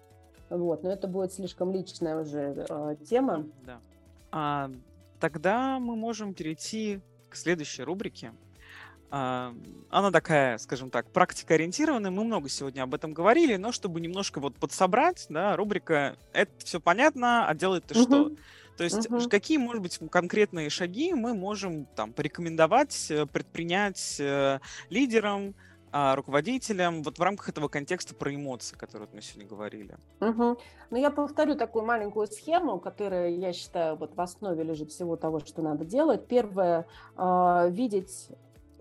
Вот, но это будет слишком личная уже э, тема. Да. А, тогда мы можем перейти к следующей рубрике. А, она такая, скажем так, практикоориентированная. Мы много сегодня об этом говорили, но чтобы немножко вот подсобрать, да, рубрика «Это все понятно, а делать ты что?» То есть uh какие, может быть, конкретные шаги мы можем там порекомендовать, э, предпринять э, лидерам, а, руководителям вот в рамках этого контекста про эмоции, которые мы сегодня говорили. Угу. Ну, я повторю такую маленькую схему, которая, я считаю, вот в основе лежит всего того, что надо делать. Первое, э, видеть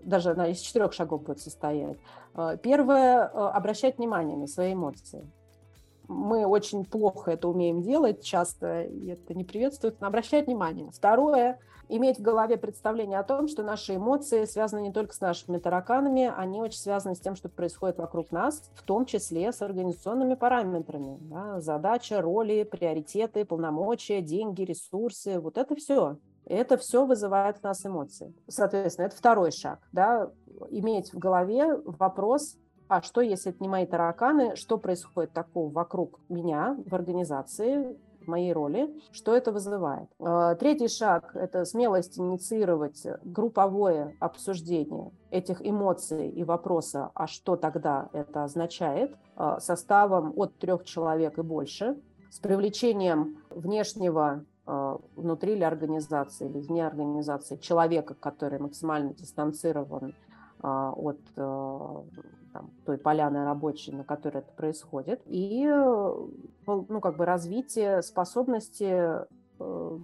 даже она из четырех шагов будет состоять. А, первое, обращать внимание на свои эмоции. Мы очень плохо это умеем делать, часто и это не приветствует, но обращать внимание. Второе, иметь в голове представление о том, что наши эмоции связаны не только с нашими тараканами, они очень связаны с тем, что происходит вокруг нас, в том числе с организационными параметрами. Да, задача, роли, приоритеты, полномочия, деньги, ресурсы, вот это все. Это все вызывает у нас эмоции. Соответственно, это второй шаг. Да, иметь в голове вопрос, а что, если это не мои тараканы, что происходит такого вокруг меня в организации, моей роли, что это вызывает. А, третий шаг – это смелость инициировать групповое обсуждение этих эмоций и вопроса, а что тогда это означает, а, составом от трех человек и больше, с привлечением внешнего а, внутри или организации, или вне организации человека, который максимально дистанцирован от там, той поляны рабочей, на которой это происходит, и ну, как бы развитие способности э,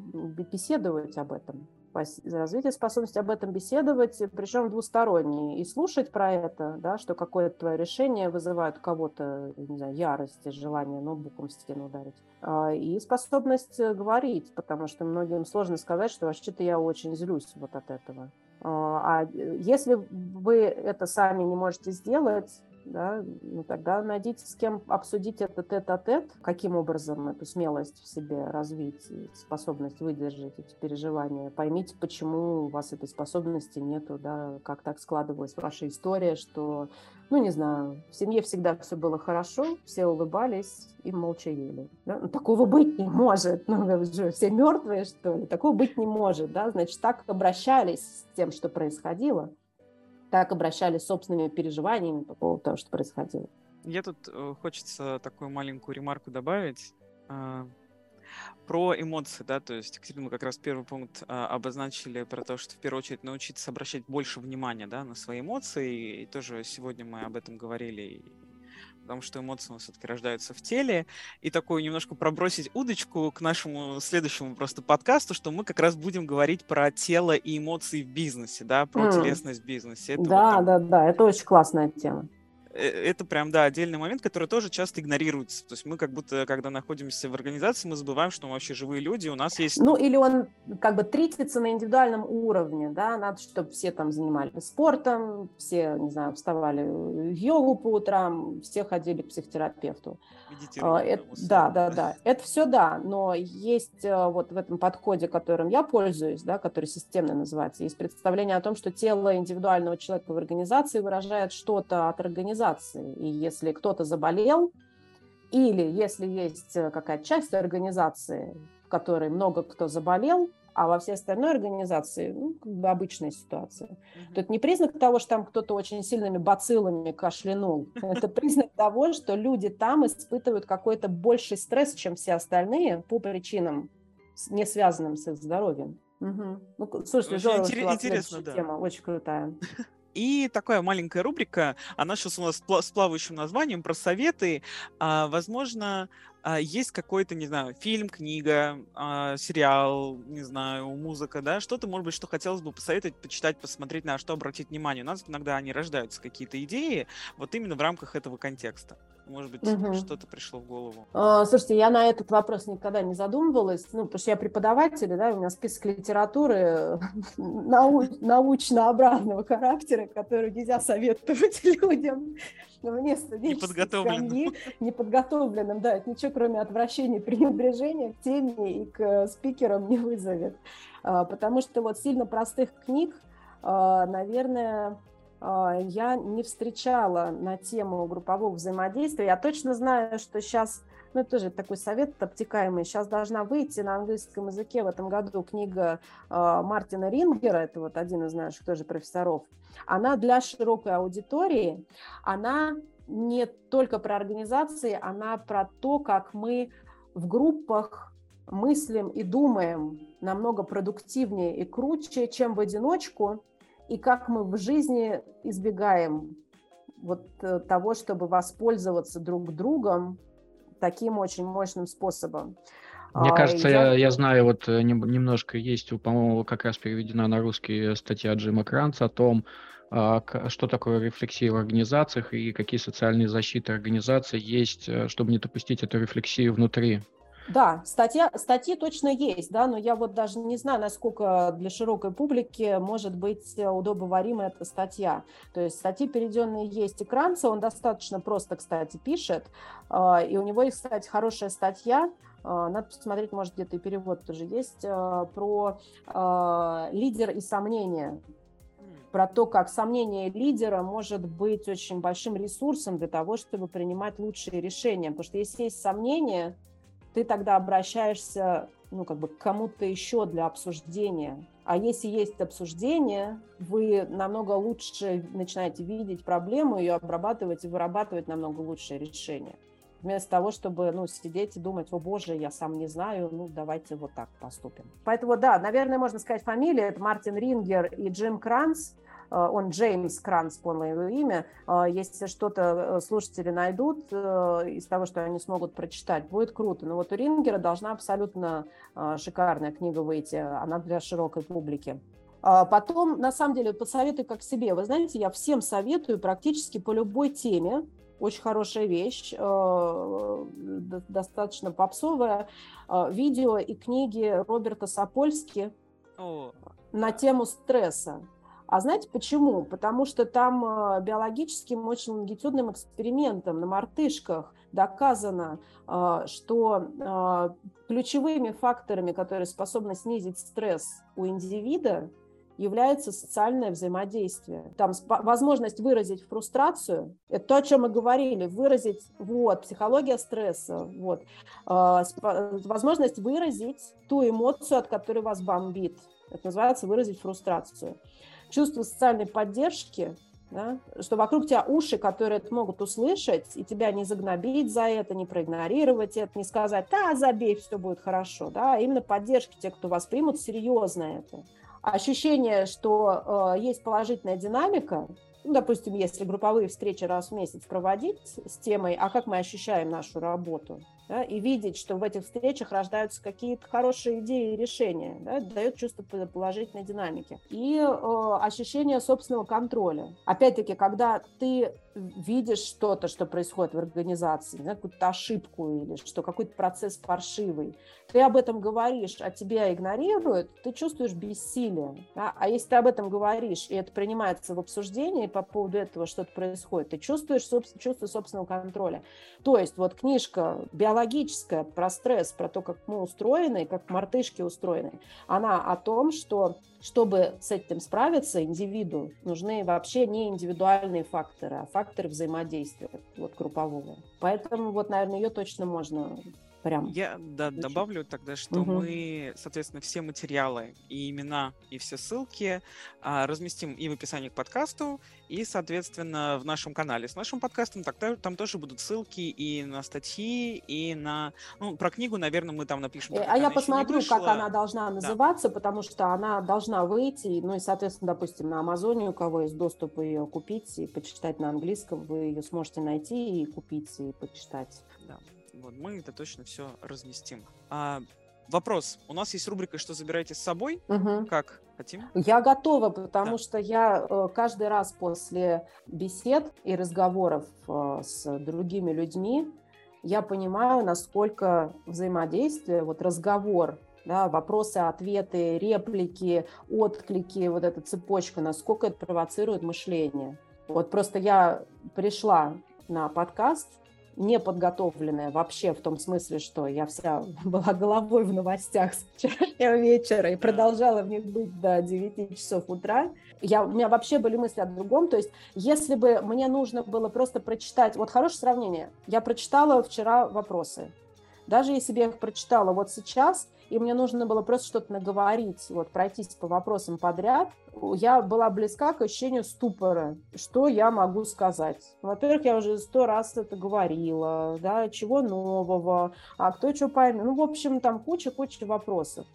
беседовать об этом, развитие способности об этом беседовать, причем двустороннее, и слушать про это, да, что какое-то твое решение вызывает у кого-то, не знаю, ярость, желание ноутбуком стену ударить, а, и способность говорить, потому что многим сложно сказать, что вообще-то я очень злюсь вот от этого. А, а если вы это сами не можете сделать, да, ну тогда найдите с кем обсудить это тет-а-тет, каким образом эту смелость в себе развить, способность выдержать эти переживания. Поймите, почему у вас этой способности нету, да, как так складывалась ваша история, что, ну не знаю, в семье всегда все было хорошо, все улыбались и молча ели. Да? Ну, такого быть не может. Ну, вы же все мертвые, что ли? Такого быть не может, да? Значит, так обращались с тем, что происходило так обращались с собственными переживаниями по поводу того, что происходило. Я тут э, хочется такую маленькую ремарку добавить. Э, Про эмоции, да, то есть, Екатерина, мы как раз первый пункт а, обозначили про то, что в первую очередь научиться обращать больше внимания, да, на свои эмоции, и тоже сегодня мы об этом говорили, потому что эмоции у нас все-таки рождаются в теле, и такую немножко пробросить удочку к нашему следующему просто подкасту, что мы как раз будем говорить про тело и эмоции в бизнесе, да, про mm. телесность в бизнесе. Это да, вот там... да, да, это очень классная тема. Э, это прям, да, отдельный момент, который тоже часто игнорируется. То есть мы как будто, когда находимся в организации, мы забываем, что мы вообще живые люди, у нас есть... Ну, или он как бы тритится на индивидуальном уровне, да, надо, чтобы все там занимались спортом, все, не знаю, вставали в йогу по утрам, все ходили к психотерапевту. А, это, да, да, да. Это все да, но есть э, вот в этом подходе, которым я пользуюсь, да, который системно называется, есть представление о том, что тело индивидуального человека в организации выражает что-то от организации. И если кто-то заболел, или если есть э, какая-то часть организации, в которой много кто заболел, а во всей остальной организации ну, как бы обычная ситуация. Mm-hmm. То это не признак того, что там кто-то очень сильными бациллами кашлянул. Это признак того, что люди там испытывают какой-то больший стресс, чем все остальные по причинам, не связанным с их здоровьем. Угу. Ну, слушайте, здорово, интересно, да. тема, очень крутая. И такая маленькая рубрика, она сейчас у нас с плавающим названием про советы. А, возможно, а, есть какой-то, не знаю, фильм, книга, а, сериал, не знаю, музыка, да, что-то, может быть, что хотелось бы посоветовать, почитать, посмотреть, на что обратить внимание. У нас иногда они рождаются, какие-то идеи, вот именно в рамках этого контекста. Может быть, угу. что-то пришло в голову. А, слушайте, я на этот вопрос никогда не задумывалась, ну, потому что я преподаватель, да, у меня список литературы нау- научно-обратного характера, который нельзя советовать людям вне неподготовленным. неподготовленным, да, это ничего кроме отвращения и пренебрежения к теме и к спикерам не вызовет. А, потому что вот сильно простых книг, а, наверное, я не встречала на тему группового взаимодействия. Я точно знаю, что сейчас, ну это тоже такой совет обтекаемый, сейчас должна выйти на английском языке в этом году книга а, Мартина Рингера, это вот один из наших тоже профессоров. Она для широкой аудитории, она не только про организации, она про то, как мы в группах мыслим и думаем намного продуктивнее и круче, чем в одиночку, и как мы в жизни избегаем вот э, того, чтобы воспользоваться друг другом таким очень мощным способом. Мне а, кажется, я... Я, я знаю, вот э, немножко есть, по-моему, как раз переведена на русский статья Джима Кранца о том, а, что такое рефлексия в организациях и какие социальные защиты организации есть, э, чтобы не допустить эту рефлексию внутри да, статья, статьи точно есть, да, но я вот даже не знаю, насколько для широкой публики может быть удобоварима эта статья. То есть статьи переведенные есть и Кранца, он достаточно просто, кстати, пишет, а, и у него есть, кстати, хорошая статья, а, надо посмотреть, может, где-то и перевод тоже есть, а, про лидер и сомнения про то, как сомнение лидера может быть очень большим ресурсом для того, чтобы принимать лучшие решения. Потому что если есть сомнения, ты тогда обращаешься ну, как бы к кому-то еще для обсуждения. А если есть обсуждение, вы намного лучше начинаете видеть проблему, ее обрабатывать и вырабатывать намного лучшее решение. Вместо того, чтобы ну, сидеть и думать, о боже, я сам не знаю, ну давайте вот так поступим. Поэтому да, наверное, можно сказать фамилия, это Мартин Рингер и Джим Кранс. Э, он Джеймс Кранс, полное его имя. Э, если что-то э, слушатели найдут из того, что они смогут прочитать, будет круто. Но вот у Рингера должна абсолютно шикарная книга выйти, она для широкой публики. А потом, на самом деле, посоветую как себе. Вы знаете, я всем советую практически по любой теме, очень хорошая вещь, достаточно попсовая, видео и книги Роберта Сапольски на тему стресса. А знаете почему? Потому что там э, биологическим очень лонгитюдным экспериментом на мартышках доказано, э, что э, ключевыми факторами, которые способны снизить стресс у индивида, является социальное взаимодействие. Там возможность выразить фрустрацию, это то, о чем мы говорили, выразить, вот, психология стресса, вот, возможность выразить ту эмоцию, от которой вас бомбит. Это называется выразить фрустрацию чувство социальной поддержки да? что вокруг тебя уши, которые это могут услышать, и тебя не загнобить за это, не проигнорировать это, не сказать, да, забей, все будет хорошо, да, а именно поддержки те, кто воспримут серьезно это. Ощущение, что э, есть положительная динамика, ну, допустим, если групповые встречи раз в месяц проводить с темой, а как мы ощущаем нашу работу, да, и видеть, что в этих встречах рождаются какие-то хорошие идеи и решения, да, дает чувство положительной динамики. И э, ощущение собственного контроля. Опять-таки, когда ты видишь что-то, что происходит в организации, да, какую-то ошибку или что какой-то процесс паршивый, ты об этом говоришь, а тебя игнорируют, ты чувствуешь бессилие. Да? А если ты об этом говоришь, и это принимается в обсуждении по поводу этого что-то происходит, ты чувствуешь чувство собственного контроля. То есть вот книжка биологическая про стресс, про то, как мы устроены, как мартышки устроены, она о том, что чтобы с этим справиться, индивиду нужны вообще не индивидуальные факторы, а факторы взаимодействия вот, группового. Поэтому вот, наверное, ее точно можно прям. Я да, добавлю тогда, что угу. мы, соответственно, все материалы и имена, и все ссылки а, разместим и в описании к подкасту, и, соответственно, в нашем канале с нашим подкастом. Так, там тоже будут ссылки и на статьи, и на... Ну, про книгу, наверное, мы там напишем. А я посмотрю, как она должна называться, да. потому что она должна выйти, ну и, соответственно, допустим, на Амазоне, у кого есть доступ ее купить и почитать на английском, вы ее сможете найти и купить и почитать. Да. Вот, мы это точно все разместим. А, вопрос. У нас есть рубрика «Что забираете с собой?» угу. Как хотим? Я готова, потому да. что я э, каждый раз после бесед и разговоров э, с другими людьми я понимаю, насколько взаимодействие, вот разговор, да, вопросы, ответы, реплики, отклики, вот эта цепочка, насколько это провоцирует мышление. Вот просто я пришла на подкаст неподготовленная вообще в том смысле, что я вся была головой в новостях с вчерашнего вечера и продолжала в них быть до 9 часов утра. Я, у меня вообще были мысли о другом. То есть, если бы мне нужно было просто прочитать... Вот хорошее сравнение. Я прочитала вчера вопросы. Даже если бы я их прочитала вот сейчас, и мне нужно было просто что-то наговорить, вот пройтись по вопросам подряд, я была близка к ощущению ступора. Что я могу сказать? Во-первых, я уже сто раз это говорила, да, чего нового, а кто что поймет. Ну, в общем, там куча-куча вопросов.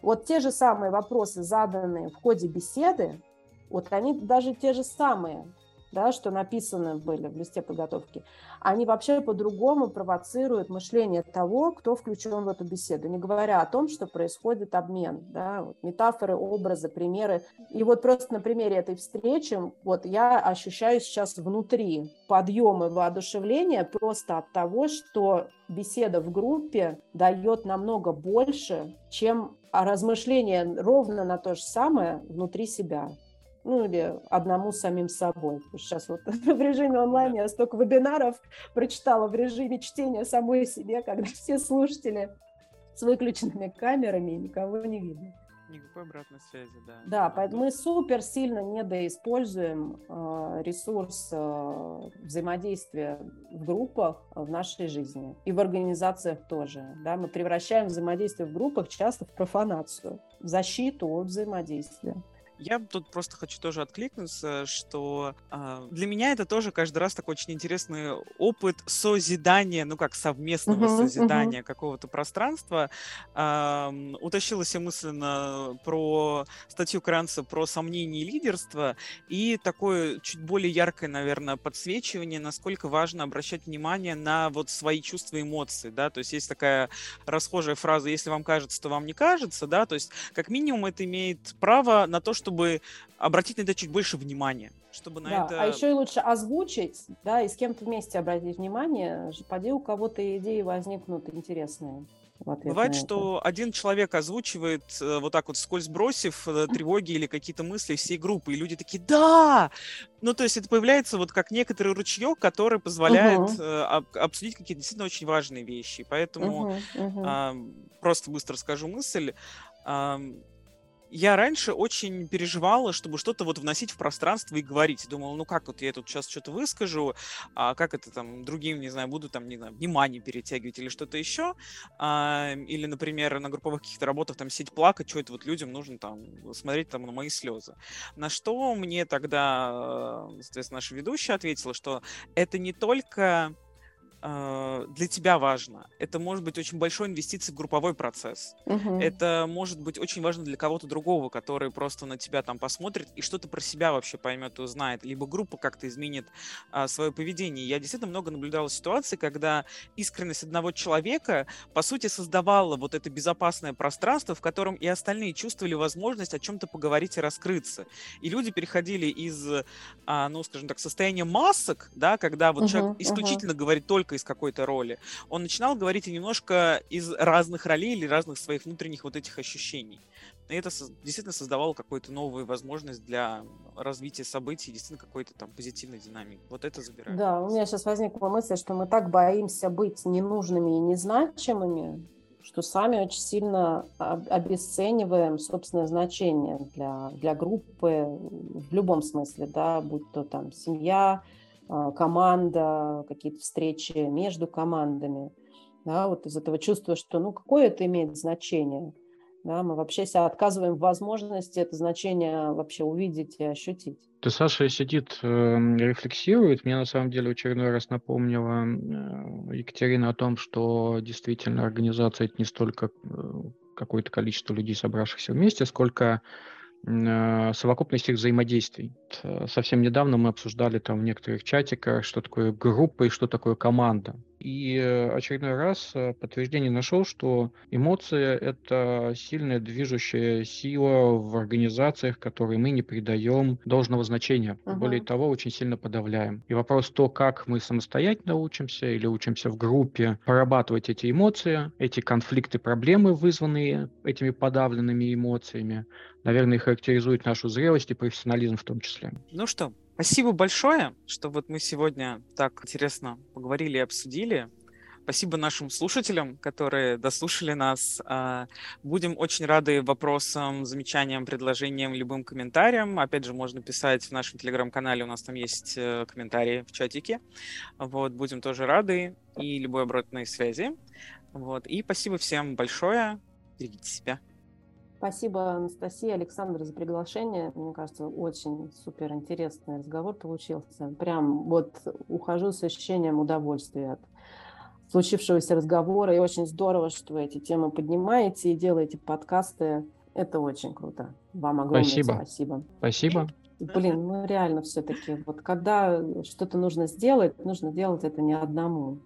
Вот те же самые вопросы, заданные в ходе беседы, вот они даже те же самые, да, что написаны были в листе подготовки, они вообще по-другому провоцируют мышление того, кто включен в эту беседу, не говоря о том, что происходит обмен, да, вот метафоры, образы, примеры. И вот просто на примере этой встречи вот я ощущаю сейчас внутри подъем и воодушевление просто от того, что беседа в группе дает намного больше, чем размышление ровно на то же самое внутри себя ну или одному самим собой. Сейчас вот в режиме онлайн я столько вебинаров прочитала в режиме чтения самой себе, когда все слушатели с выключенными камерами и никого не видно. Никакой обратной связи, да. Да, поэтому мы супер сильно недоиспользуем э, ресурс э, взаимодействия в группах в нашей жизни и в организациях тоже. Да? Мы превращаем взаимодействие в группах часто в профанацию, в защиту от взаимодействия. Я тут просто хочу тоже откликнуться, что э, для меня это тоже каждый раз такой очень интересный опыт созидания, ну как совместного uh-huh, созидания uh-huh. какого-то пространства. Э, утащилась я мысленно про статью Кранца про сомнения и лидерство и такое чуть более яркое, наверное, подсвечивание, насколько важно обращать внимание на вот свои чувства и эмоции, да, то есть есть такая расхожая фраза, если вам кажется, то вам не кажется, да, то есть как минимум это имеет право на то, что чтобы обратить на это чуть больше внимания. Чтобы на да, это... А еще и лучше озвучить, да, и с кем-то вместе обратить внимание, поди у кого-то идеи возникнут интересные. Бывает, что один человек озвучивает э, вот так вот скользь бросив э, тревоги или какие-то мысли всей группы, и люди такие «Да!» Ну, то есть это появляется вот как некоторый ручеек, который позволяет uh-huh. обсудить какие-то действительно очень важные вещи. Поэтому uh-huh, uh-huh. просто быстро скажу мысль я раньше очень переживала, чтобы что-то вот вносить в пространство и говорить. Думала, ну как вот я тут сейчас что-то выскажу, а как это там другим, не знаю, буду там, не знаю, внимание перетягивать или что-то еще. А, или, например, на групповых каких-то работах там сидеть плакать, что это вот людям нужно там смотреть там на мои слезы. На что мне тогда, соответственно, наша ведущая ответила, что это не только для тебя важно. Это может быть очень большой инвестицией в групповой процесс. Угу. Это может быть очень важно для кого-то другого, который просто на тебя там посмотрит и что-то про себя вообще поймет и узнает. Либо группа как-то изменит э, свое поведение. Я действительно много наблюдала ситуации, когда искренность одного человека, по сути, создавала вот это безопасное пространство, в котором и остальные чувствовали возможность о чем-то поговорить и раскрыться. И люди переходили из, э, ну, скажем так, состояния масок, да, когда вот uh человек исключительно uh говорит только только из какой-то роли. Он начинал говорить немножко из разных ролей или разных своих внутренних вот этих ощущений. И это действительно создавало какую-то новую возможность для развития событий, действительно какой-то там позитивной динамики. Вот это забираю. Да, у меня сейчас возникла мысль, что мы так боимся быть ненужными и незначимыми, что сами очень сильно обесцениваем собственное значение для, для группы в любом смысле, да, будь то там семья, команда, какие-то встречи между командами. Да, вот из этого чувства, что ну какое это имеет значение. Да, мы вообще себя отказываем в возможности это значение вообще увидеть и ощутить. Ты, Саша, сидит, э, рефлексирует. Мне на самом деле очередной раз напомнила э, Екатерина о том, что действительно организация это не столько э, какое-то количество людей, собравшихся вместе, сколько совокупность их взаимодействий. Совсем недавно мы обсуждали там в некоторых чатиках, что такое группа и что такое команда. И э, очередной раз подтверждение нашел, что эмоция – это сильная движущая сила в организациях, которые мы не придаем должного значения. Uh-huh. Более того, очень сильно подавляем. И вопрос то, как мы самостоятельно учимся или учимся в группе прорабатывать эти эмоции, эти конфликты, проблемы, вызванные этими подавленными эмоциями, наверное, характеризует нашу зрелость и профессионализм в том числе. Ну что, спасибо большое, что вот мы сегодня так интересно поговорили и обсудили. Спасибо нашим слушателям, которые дослушали нас. А, будем очень рады вопросам, замечаниям, предложениям, любым комментариям. Опять же, можно писать в нашем телеграм-канале, у нас там есть э, комментарии в чатике. Вот, будем тоже рады и любой обратной связи. Вот, и спасибо всем большое. Берегите себя. Спасибо, Анастасия, Александр, за приглашение. Мне кажется, очень супер интересный разговор получился. Прям вот ухожу с ощущением удовольствия от случившегося разговора. И очень здорово, что вы эти темы поднимаете и делаете подкасты. Это очень круто. Вам огромное спасибо. Спасибо. спасибо. Блин, ну реально все-таки, вот когда что-то нужно сделать, нужно делать это не одному.